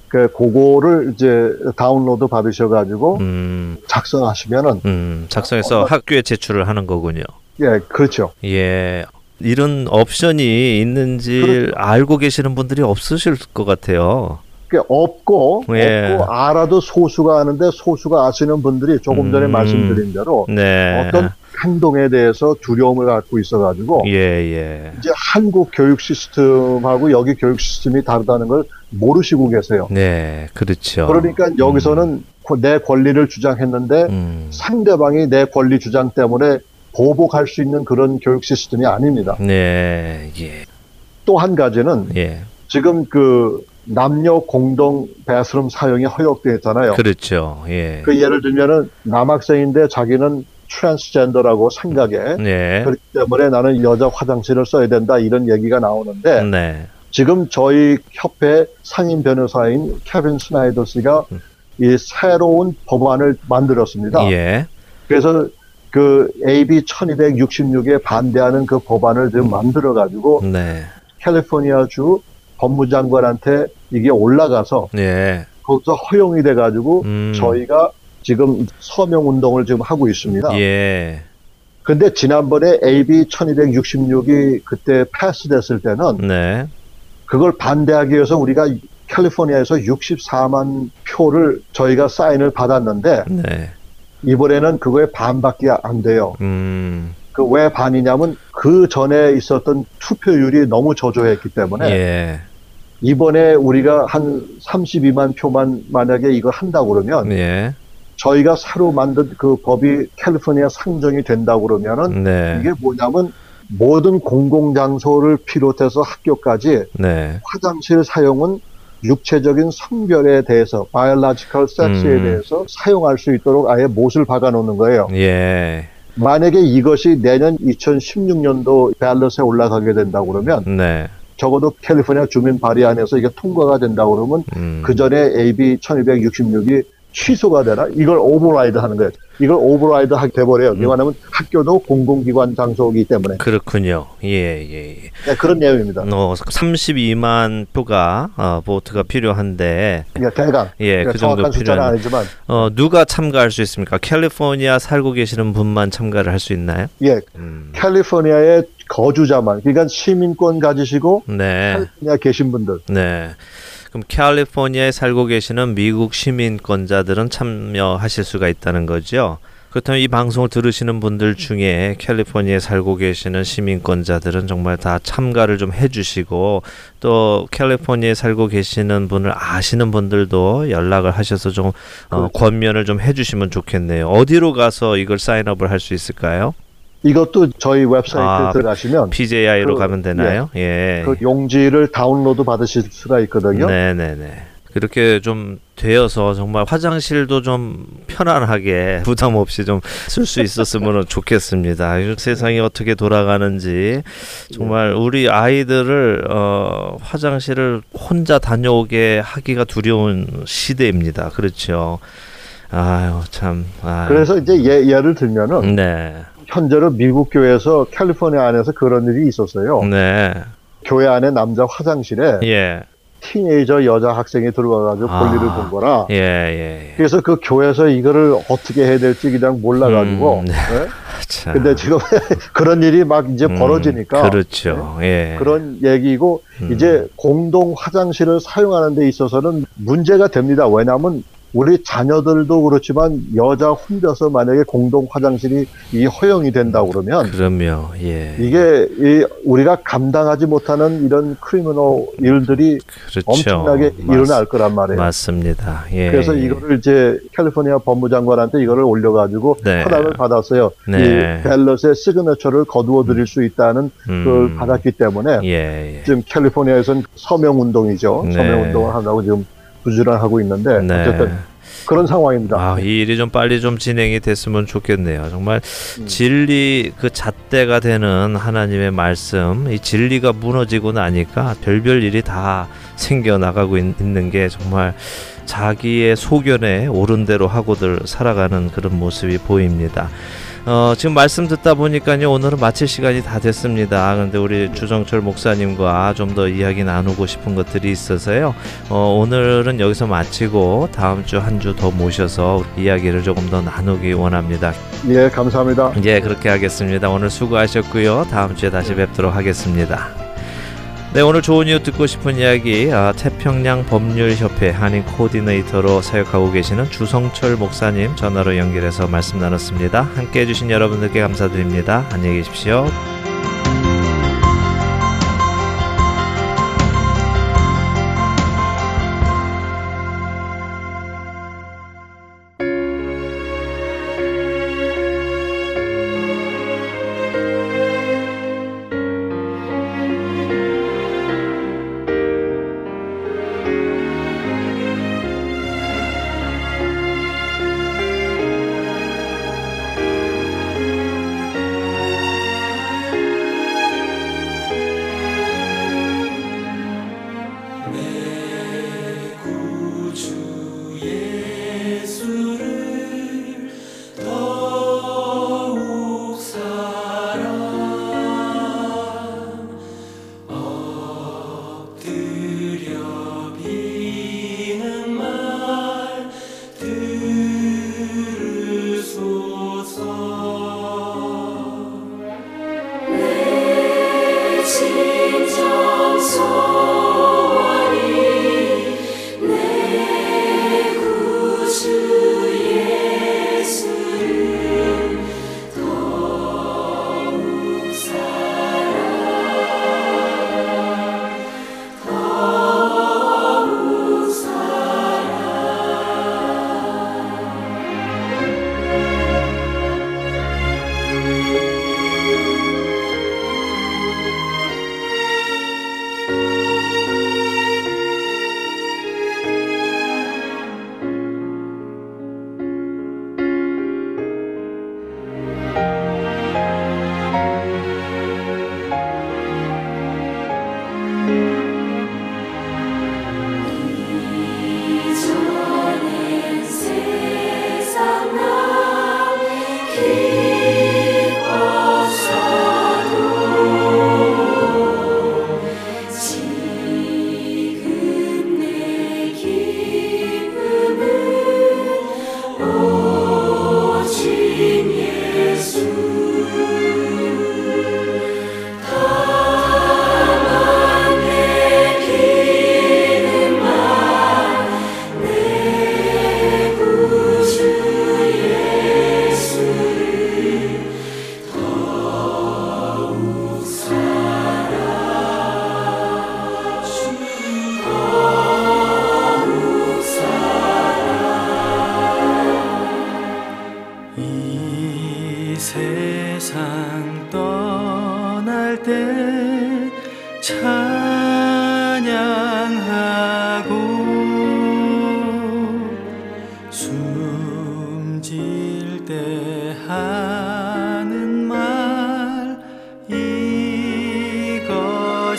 그 그거를 이제 다운로드 받으셔가지고 음. 작성하시면은 음. 작성해서 학교에 제출을 하는 거군요. 예, 그렇죠. 예. 이런 옵션이 있는지 그렇죠. 알고 계시는 분들이 없으실 것 같아요. 그 없고 예. 없고 알아도 소수가 아는데 소수가 아시는 분들이 조금 전에 음. 말씀드린 대로 네. 어떤 행동에 대해서 두려움을 갖고 있어가지고 예, 예. 이제 한국 교육 시스템하고 여기 교육 시스템이 다르다는 걸 모르시고 계세요. 네, 그렇죠. 그러니까 여기서는 고- 내 권리를 주장했는데 음. 상대방이 내 권리 주장 때문에 보복할 수 있는 그런 교육 시스템이 아닙니다. 네, 예, 또 한 가지는 예. 지금 그 남녀 공동 bathroom 사용이 허용되어 있잖아요. 그렇죠. 예. 그 예를 들면은 남학생인데 자기는 트랜스젠더라고 생각해. 네. 그렇기 때문에 나는 여자 화장실을 써야 된다 이런 얘기가 나오는데 네. 지금 저희 협회 상임 변호사인 케빈 스나이더 씨가 음. 이 새로운 법안을 만들었습니다. 예. 그래서 그 AB 1266에 반대하는 그 법안을 지금 만들어 가지고 네. 캘리포니아주 법무장관한테 이게 올라가서 예. 거기서 허용이 돼 가지고 음. 저희가 지금 서명 운동을 지금 하고 있습니다. 예. 근데 지난번에 AB 1266이 그때 패스됐을 때는 네. 그걸 반대하기 위해서 우리가 캘리포니아에서 64만 표를 저희가 사인을 받았는데 네. 이번에는 그거에 반밖에 안 돼요. 음. 그왜 반이냐면 그 전에 있었던 투표율이 너무 저조했기 때문에 예. 이번에 우리가 한 32만 표만 만약에 이거 한다고 그러면 예. 저희가 새로 만든 그 법이 캘리포니아 상정이 된다고 그러면은 네. 이게 뭐냐면 모든 공공장소를 비롯해서 학교까지 네. 화장실 사용은 육체적인 성별에 대해서 biological sex에 음. 대해서 사용할 수 있도록 아예 못을 박아 놓는 거예요. 예. 만약에 이것이 내년 2016년도 밸런스에 올라가게 된다고 그러면 네. 적어도 캘리포니아 주민 발의 안에서 이게 통과가 된다고 그러면 음. 그 전에 AB 1266이 취소가 되나? 이걸 오버라이드 하는 거예요. 이걸 오버라이드 하게 돼버려요. 음. 왜냐하면 학교도 공공기관 장소이기 때문에. 그렇군요. 예, 예, 예. 네, 그런 내용입니다. 어, 32만 표가 어, 보트가 필요한데 그러니까 대강. 예, 그러니까 그 정도 정확한 숫자는 필요한 아니지만, 어, 누가 참가할 수 있습니까? 캘리포니아 살고 계시는 분만 참가를 할 수 있나요? 예, 음. 캘리포니아의 거주자만, 그러니까 시민권 가지시고 네. 캘리포니아 계신 분들, 네. 그럼 캘리포니아에 살고 계시는 미국 시민권자들은 참여하실 수가 있다는 거죠. 그렇다면 이 방송을 들으시는 분들 중에 캘리포니아에 살고 계시는 시민권자들은 정말 다 참가를 좀 해주시고 또 캘리포니아에 살고 계시는 분을 아시는 분들도 연락을 하셔서 좀 어, 그렇죠. 권면을 좀 해주시면 좋겠네요. 어디로 가서 이걸 사인업을 할 수 있을까요? 이것도 저희 웹사이트에 아, 들어가시면 PJI로 그, 가면 되나요? 예. 그 용지를 다운로드 받으실 수가 있거든요. 네 네 네. 그렇게 좀 되어서 정말 화장실도 좀 편안하게 [LAUGHS] 부담 없이 좀 쓸 수 있었으면 좋겠습니다. 세상이 어떻게 돌아가는지 정말 우리 아이들을 어, 화장실을 혼자 다녀오게 하기가 두려운 시대입니다. 그렇죠. 아유 참. 아유. 그래서 이제 예, 예를 들면은 네. 현재로 미국 교회에서 캘리포니아 안에서 그런 일이 있었어요. 네. 교회 안에 남자 화장실에 예. 티네이저 여자 학생이 들어와가지고 아. 볼일을 본 거라. 예. 예. 예. 그래서 그 교회에서 이거를 어떻게 해야 될지 그냥 몰라가지고. 음, 네. 네? [LAUGHS] 참. 근데 지금 [LAUGHS] 그런 일이 막 이제 음, 벌어지니까. 그렇죠. 예. 그런 얘기고 음. 이제 공동 화장실을 사용하는 데 있어서는 문제가 됩니다. 왜냐하면 우리 자녀들도 그렇지만 여자 혼자서 만약에 공동 화장실이 이 허용이 된다 그러면 그럼요. 예. 이게 이 우리가 감당하지 못하는 이런 크리미널 일들이 그렇죠. 엄청나게 맞- 일어날 거란 말이에요. 맞습니다. 예. 그래서 이거를 이제 캘리포니아 법무장관한테 이거를 올려가지고 네. 허락을 받았어요. 네. 이 벨럿의 시그너처를 거두어 드릴 수 있다는 그걸 음, 받았기 때문에 예, 예. 지금 캘리포니아에서는 서명 운동이죠. 네. 서명 운동을 하려고 지금 부지런하고 있는데 네. 어쨌든 그런 상황입니다. 아, 이 일이 좀 빨리 좀 진행이 됐으면 좋겠네요. 정말 음. 진리 그 잣대가 되는 하나님의 말씀, 이 진리가 무너지고 나니까 별별 일이 다 생겨 나가고 있는 게 정말 자기의 소견에 옳은 대로 하고들 살아가는 그런 모습이 보입니다. 어, 지금 말씀 듣다 보니까요, 오늘은 마칠 시간이 다 됐습니다. 근데 우리 주정철 목사님과 좀 더 이야기 나누고 싶은 것들이 있어서요. 어, 오늘은 여기서 마치고 다음 주 한 주 더 모셔서 이야기를 조금 더 나누기 원합니다. 예, 감사합니다. 예, 그렇게 하겠습니다. 오늘 수고하셨고요. 다음 주에 다시 뵙도록 하겠습니다. 네, 오늘 좋은 이유 듣고 싶은 이야기 아, 태평양 법률협회 한인 코디네이터로 사역하고 계시는 주성철 목사님 전화로 연결해서 말씀 나눴습니다. 함께 해 주신 여러분들께 감사드립니다. 안녕히 계십시오.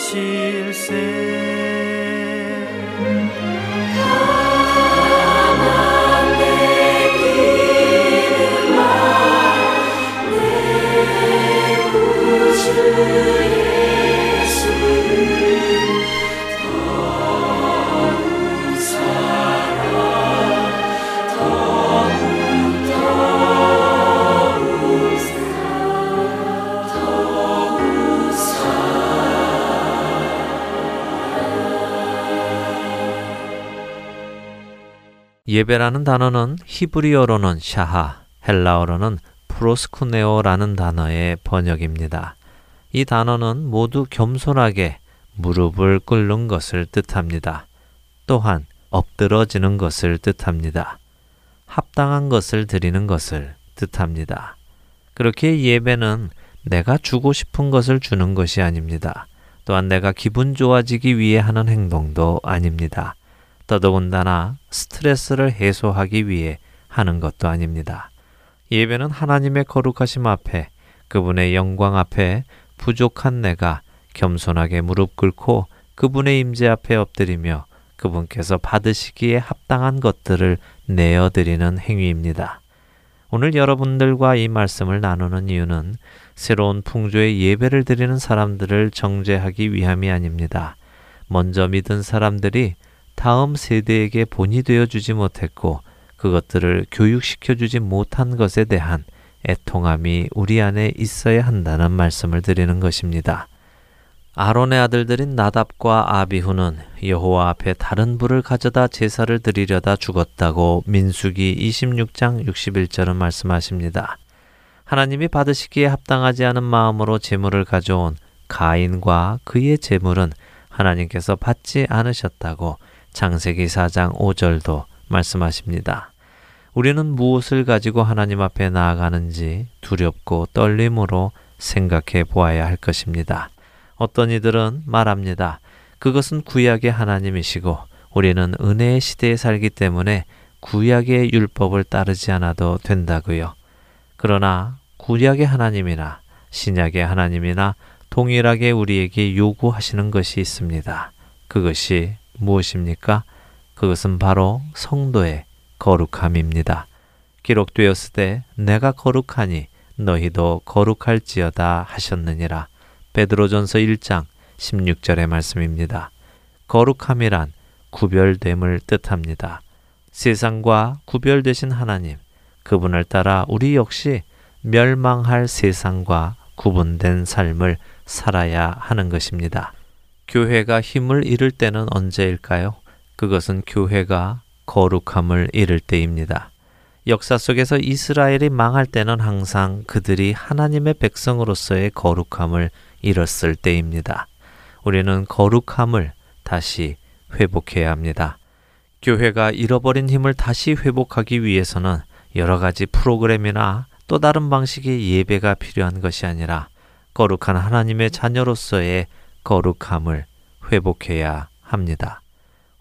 이것일세 예 배라는 단어는 히브리어로는 샤하, 헬라어로는 프로스쿠네오라는 단어의 번역입니다. 이 단어는 모두 겸손하게 무릎을 꿇는 것을 뜻합니다. 또한 엎드러지는 것을 뜻합니다. 합당한 것을 드리는 것을 뜻합니다. 그렇게 예배는 내가 주고 싶은 것을 주는 것이 아닙니다. 또한 내가 기분 좋아지기 위해 하는 행동도 아닙니다. 더더군다나 스트레스를 해소하기 위해 하는 것도 아닙니다. 예배는 하나님의 거룩하심 앞에 그분의 영광 앞에 부족한 내가 겸손하게 무릎 꿇고 그분의 임재 앞에 엎드리며 그분께서 받으시기에 합당한 것들을 내어 드리는 행위입니다. 오늘 여러분들과 이 말씀을 나누는 이유는 새로운 풍조의 예배를 드리는 사람들을 정죄하기 위함이 아닙니다. 먼저 믿은 사람들이 다음 세대에게 본이 되어 주지 못했고 그것들을 교육시켜 주지 못한 것에 대한 애통함이 우리 안에 있어야 한다는 말씀을 드리는 것입니다. 아론의 아들들인 나답과 아비후는 여호와 앞에 다른 불을 가져다 제사를 드리려다 죽었다고 민수기 26장 61절은 말씀하십니다. 하나님이 받으시기에 합당하지 않은 마음으로 제물을 가져온 가인과 그의 제물은 하나님께서 받지 않으셨다고 장세기 4장 5절도 말씀하십니다. 우리는 무엇을 가지고 하나님 앞에 나아가는지 두렵고 떨림으로 생각해 보아야 할 것입니다. 어떤 이들은 말합니다. 그것은 구약의 하나님이시고 우리는 은혜의 시대에 살기 때문에 구약의 율법을 따르지 않아도 된다고요. 그러나 구약의 하나님이나 신약의 하나님이나 동일하게 우리에게 요구하시는 것이 있습니다. 그것이 무엇입니까? 그것은 바로 성도의 거룩함입니다. 기록되었을 때 내가 거룩하니 너희도 거룩할지어다 하셨느니라. 베드로전서 1장 16절의 말씀입니다. 거룩함이란 구별됨을 뜻합니다. 세상과 구별되신 하나님, 그분을 따라 우리 역시 멸망할 세상과 구분된 삶을 살아야 하는 것입니다. 교회가 힘을 잃을 때는 언제일까요? 그것은 교회가 거룩함을 잃을 때입니다. 역사 속에서 이스라엘이 망할 때는 항상 그들이 하나님의 백성으로서의 거룩함을 잃었을 때입니다. 우리는 거룩함을 다시 회복해야 합니다. 교회가 잃어버린 힘을 다시 회복하기 위해서는 여러 가지 프로그램이나 또 다른 방식의 예배가 필요한 것이 아니라 거룩한 하나님의 자녀로서의 거룩함을 회복해야 합니다.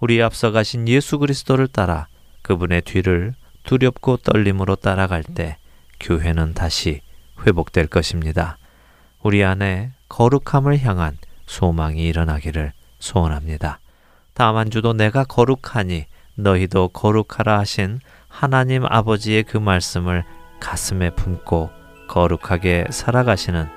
우리 앞서 가신 예수 그리스도를 따라 그분의 뒤를 두렵고 떨림으로 따라갈 때 교회는 다시 회복될 것입니다. 우리 안에 거룩함을 향한 소망이 일어나기를 소원합니다. 한 주도 내가 거룩하니 너희도 거룩하라 하신 하나님 아버지의 그 말씀을 가슴에 품고 거룩하게 살아가시는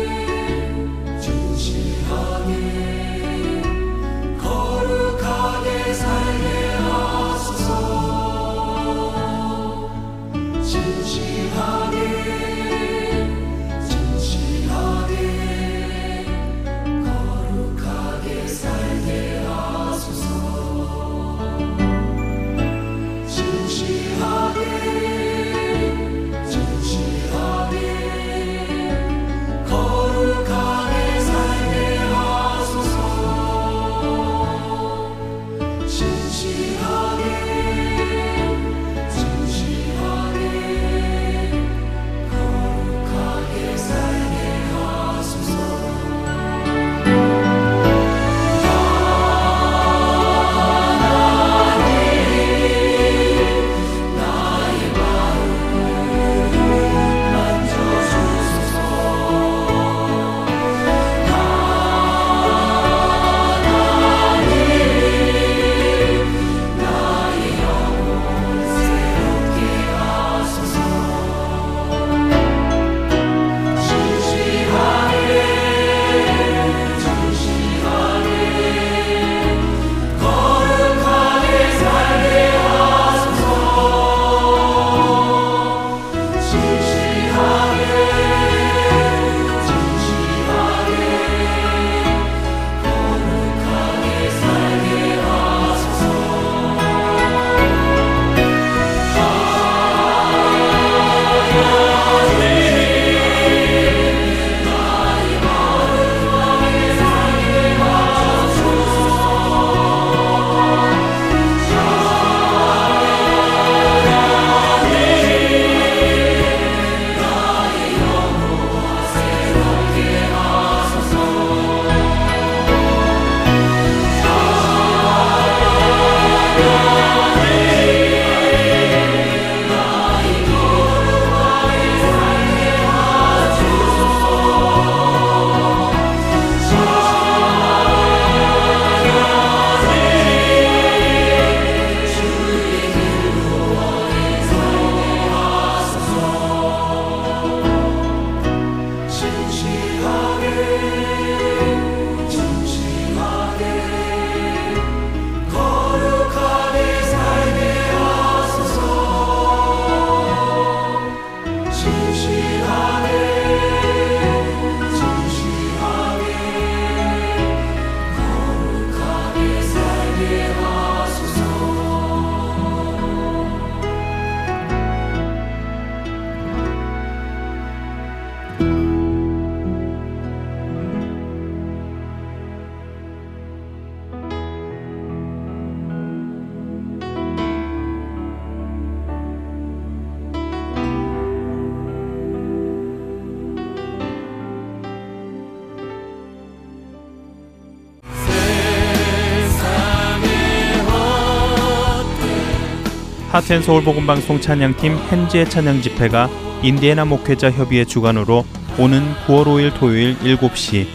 하트앤서울 복음방송 찬양팀 hen지의 찬양 집회가 인디애나 목회자 협의회 주관으로 오는 9월 5일 토요일 7시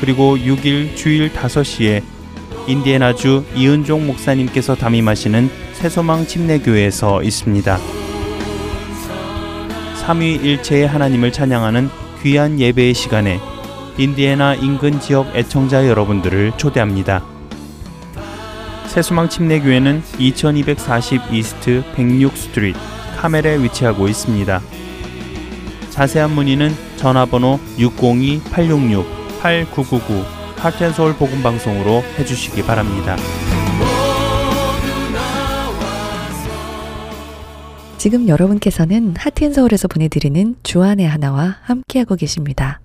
그리고 6일 주일 5시에 인디애나주 이은종 목사님께서 담임하시는 새소망 침례교회에서 있습니다. 삼위일체의 하나님을 찬양하는 귀한 예배의 시간에 인디애나 인근 지역 애청자 여러분들을 초대합니다. 새소망 침례교회는 2240 East 106 Street Carmel에 위치하고 있습니다. 자세한 문의는 전화번호 602-866-8999 하트앤서울 복음방송으로 해주시기 바랍니다. 지금 여러분께서는 하트앤서울에서 보내드리는 주안의 하나와 함께하고 계십니다.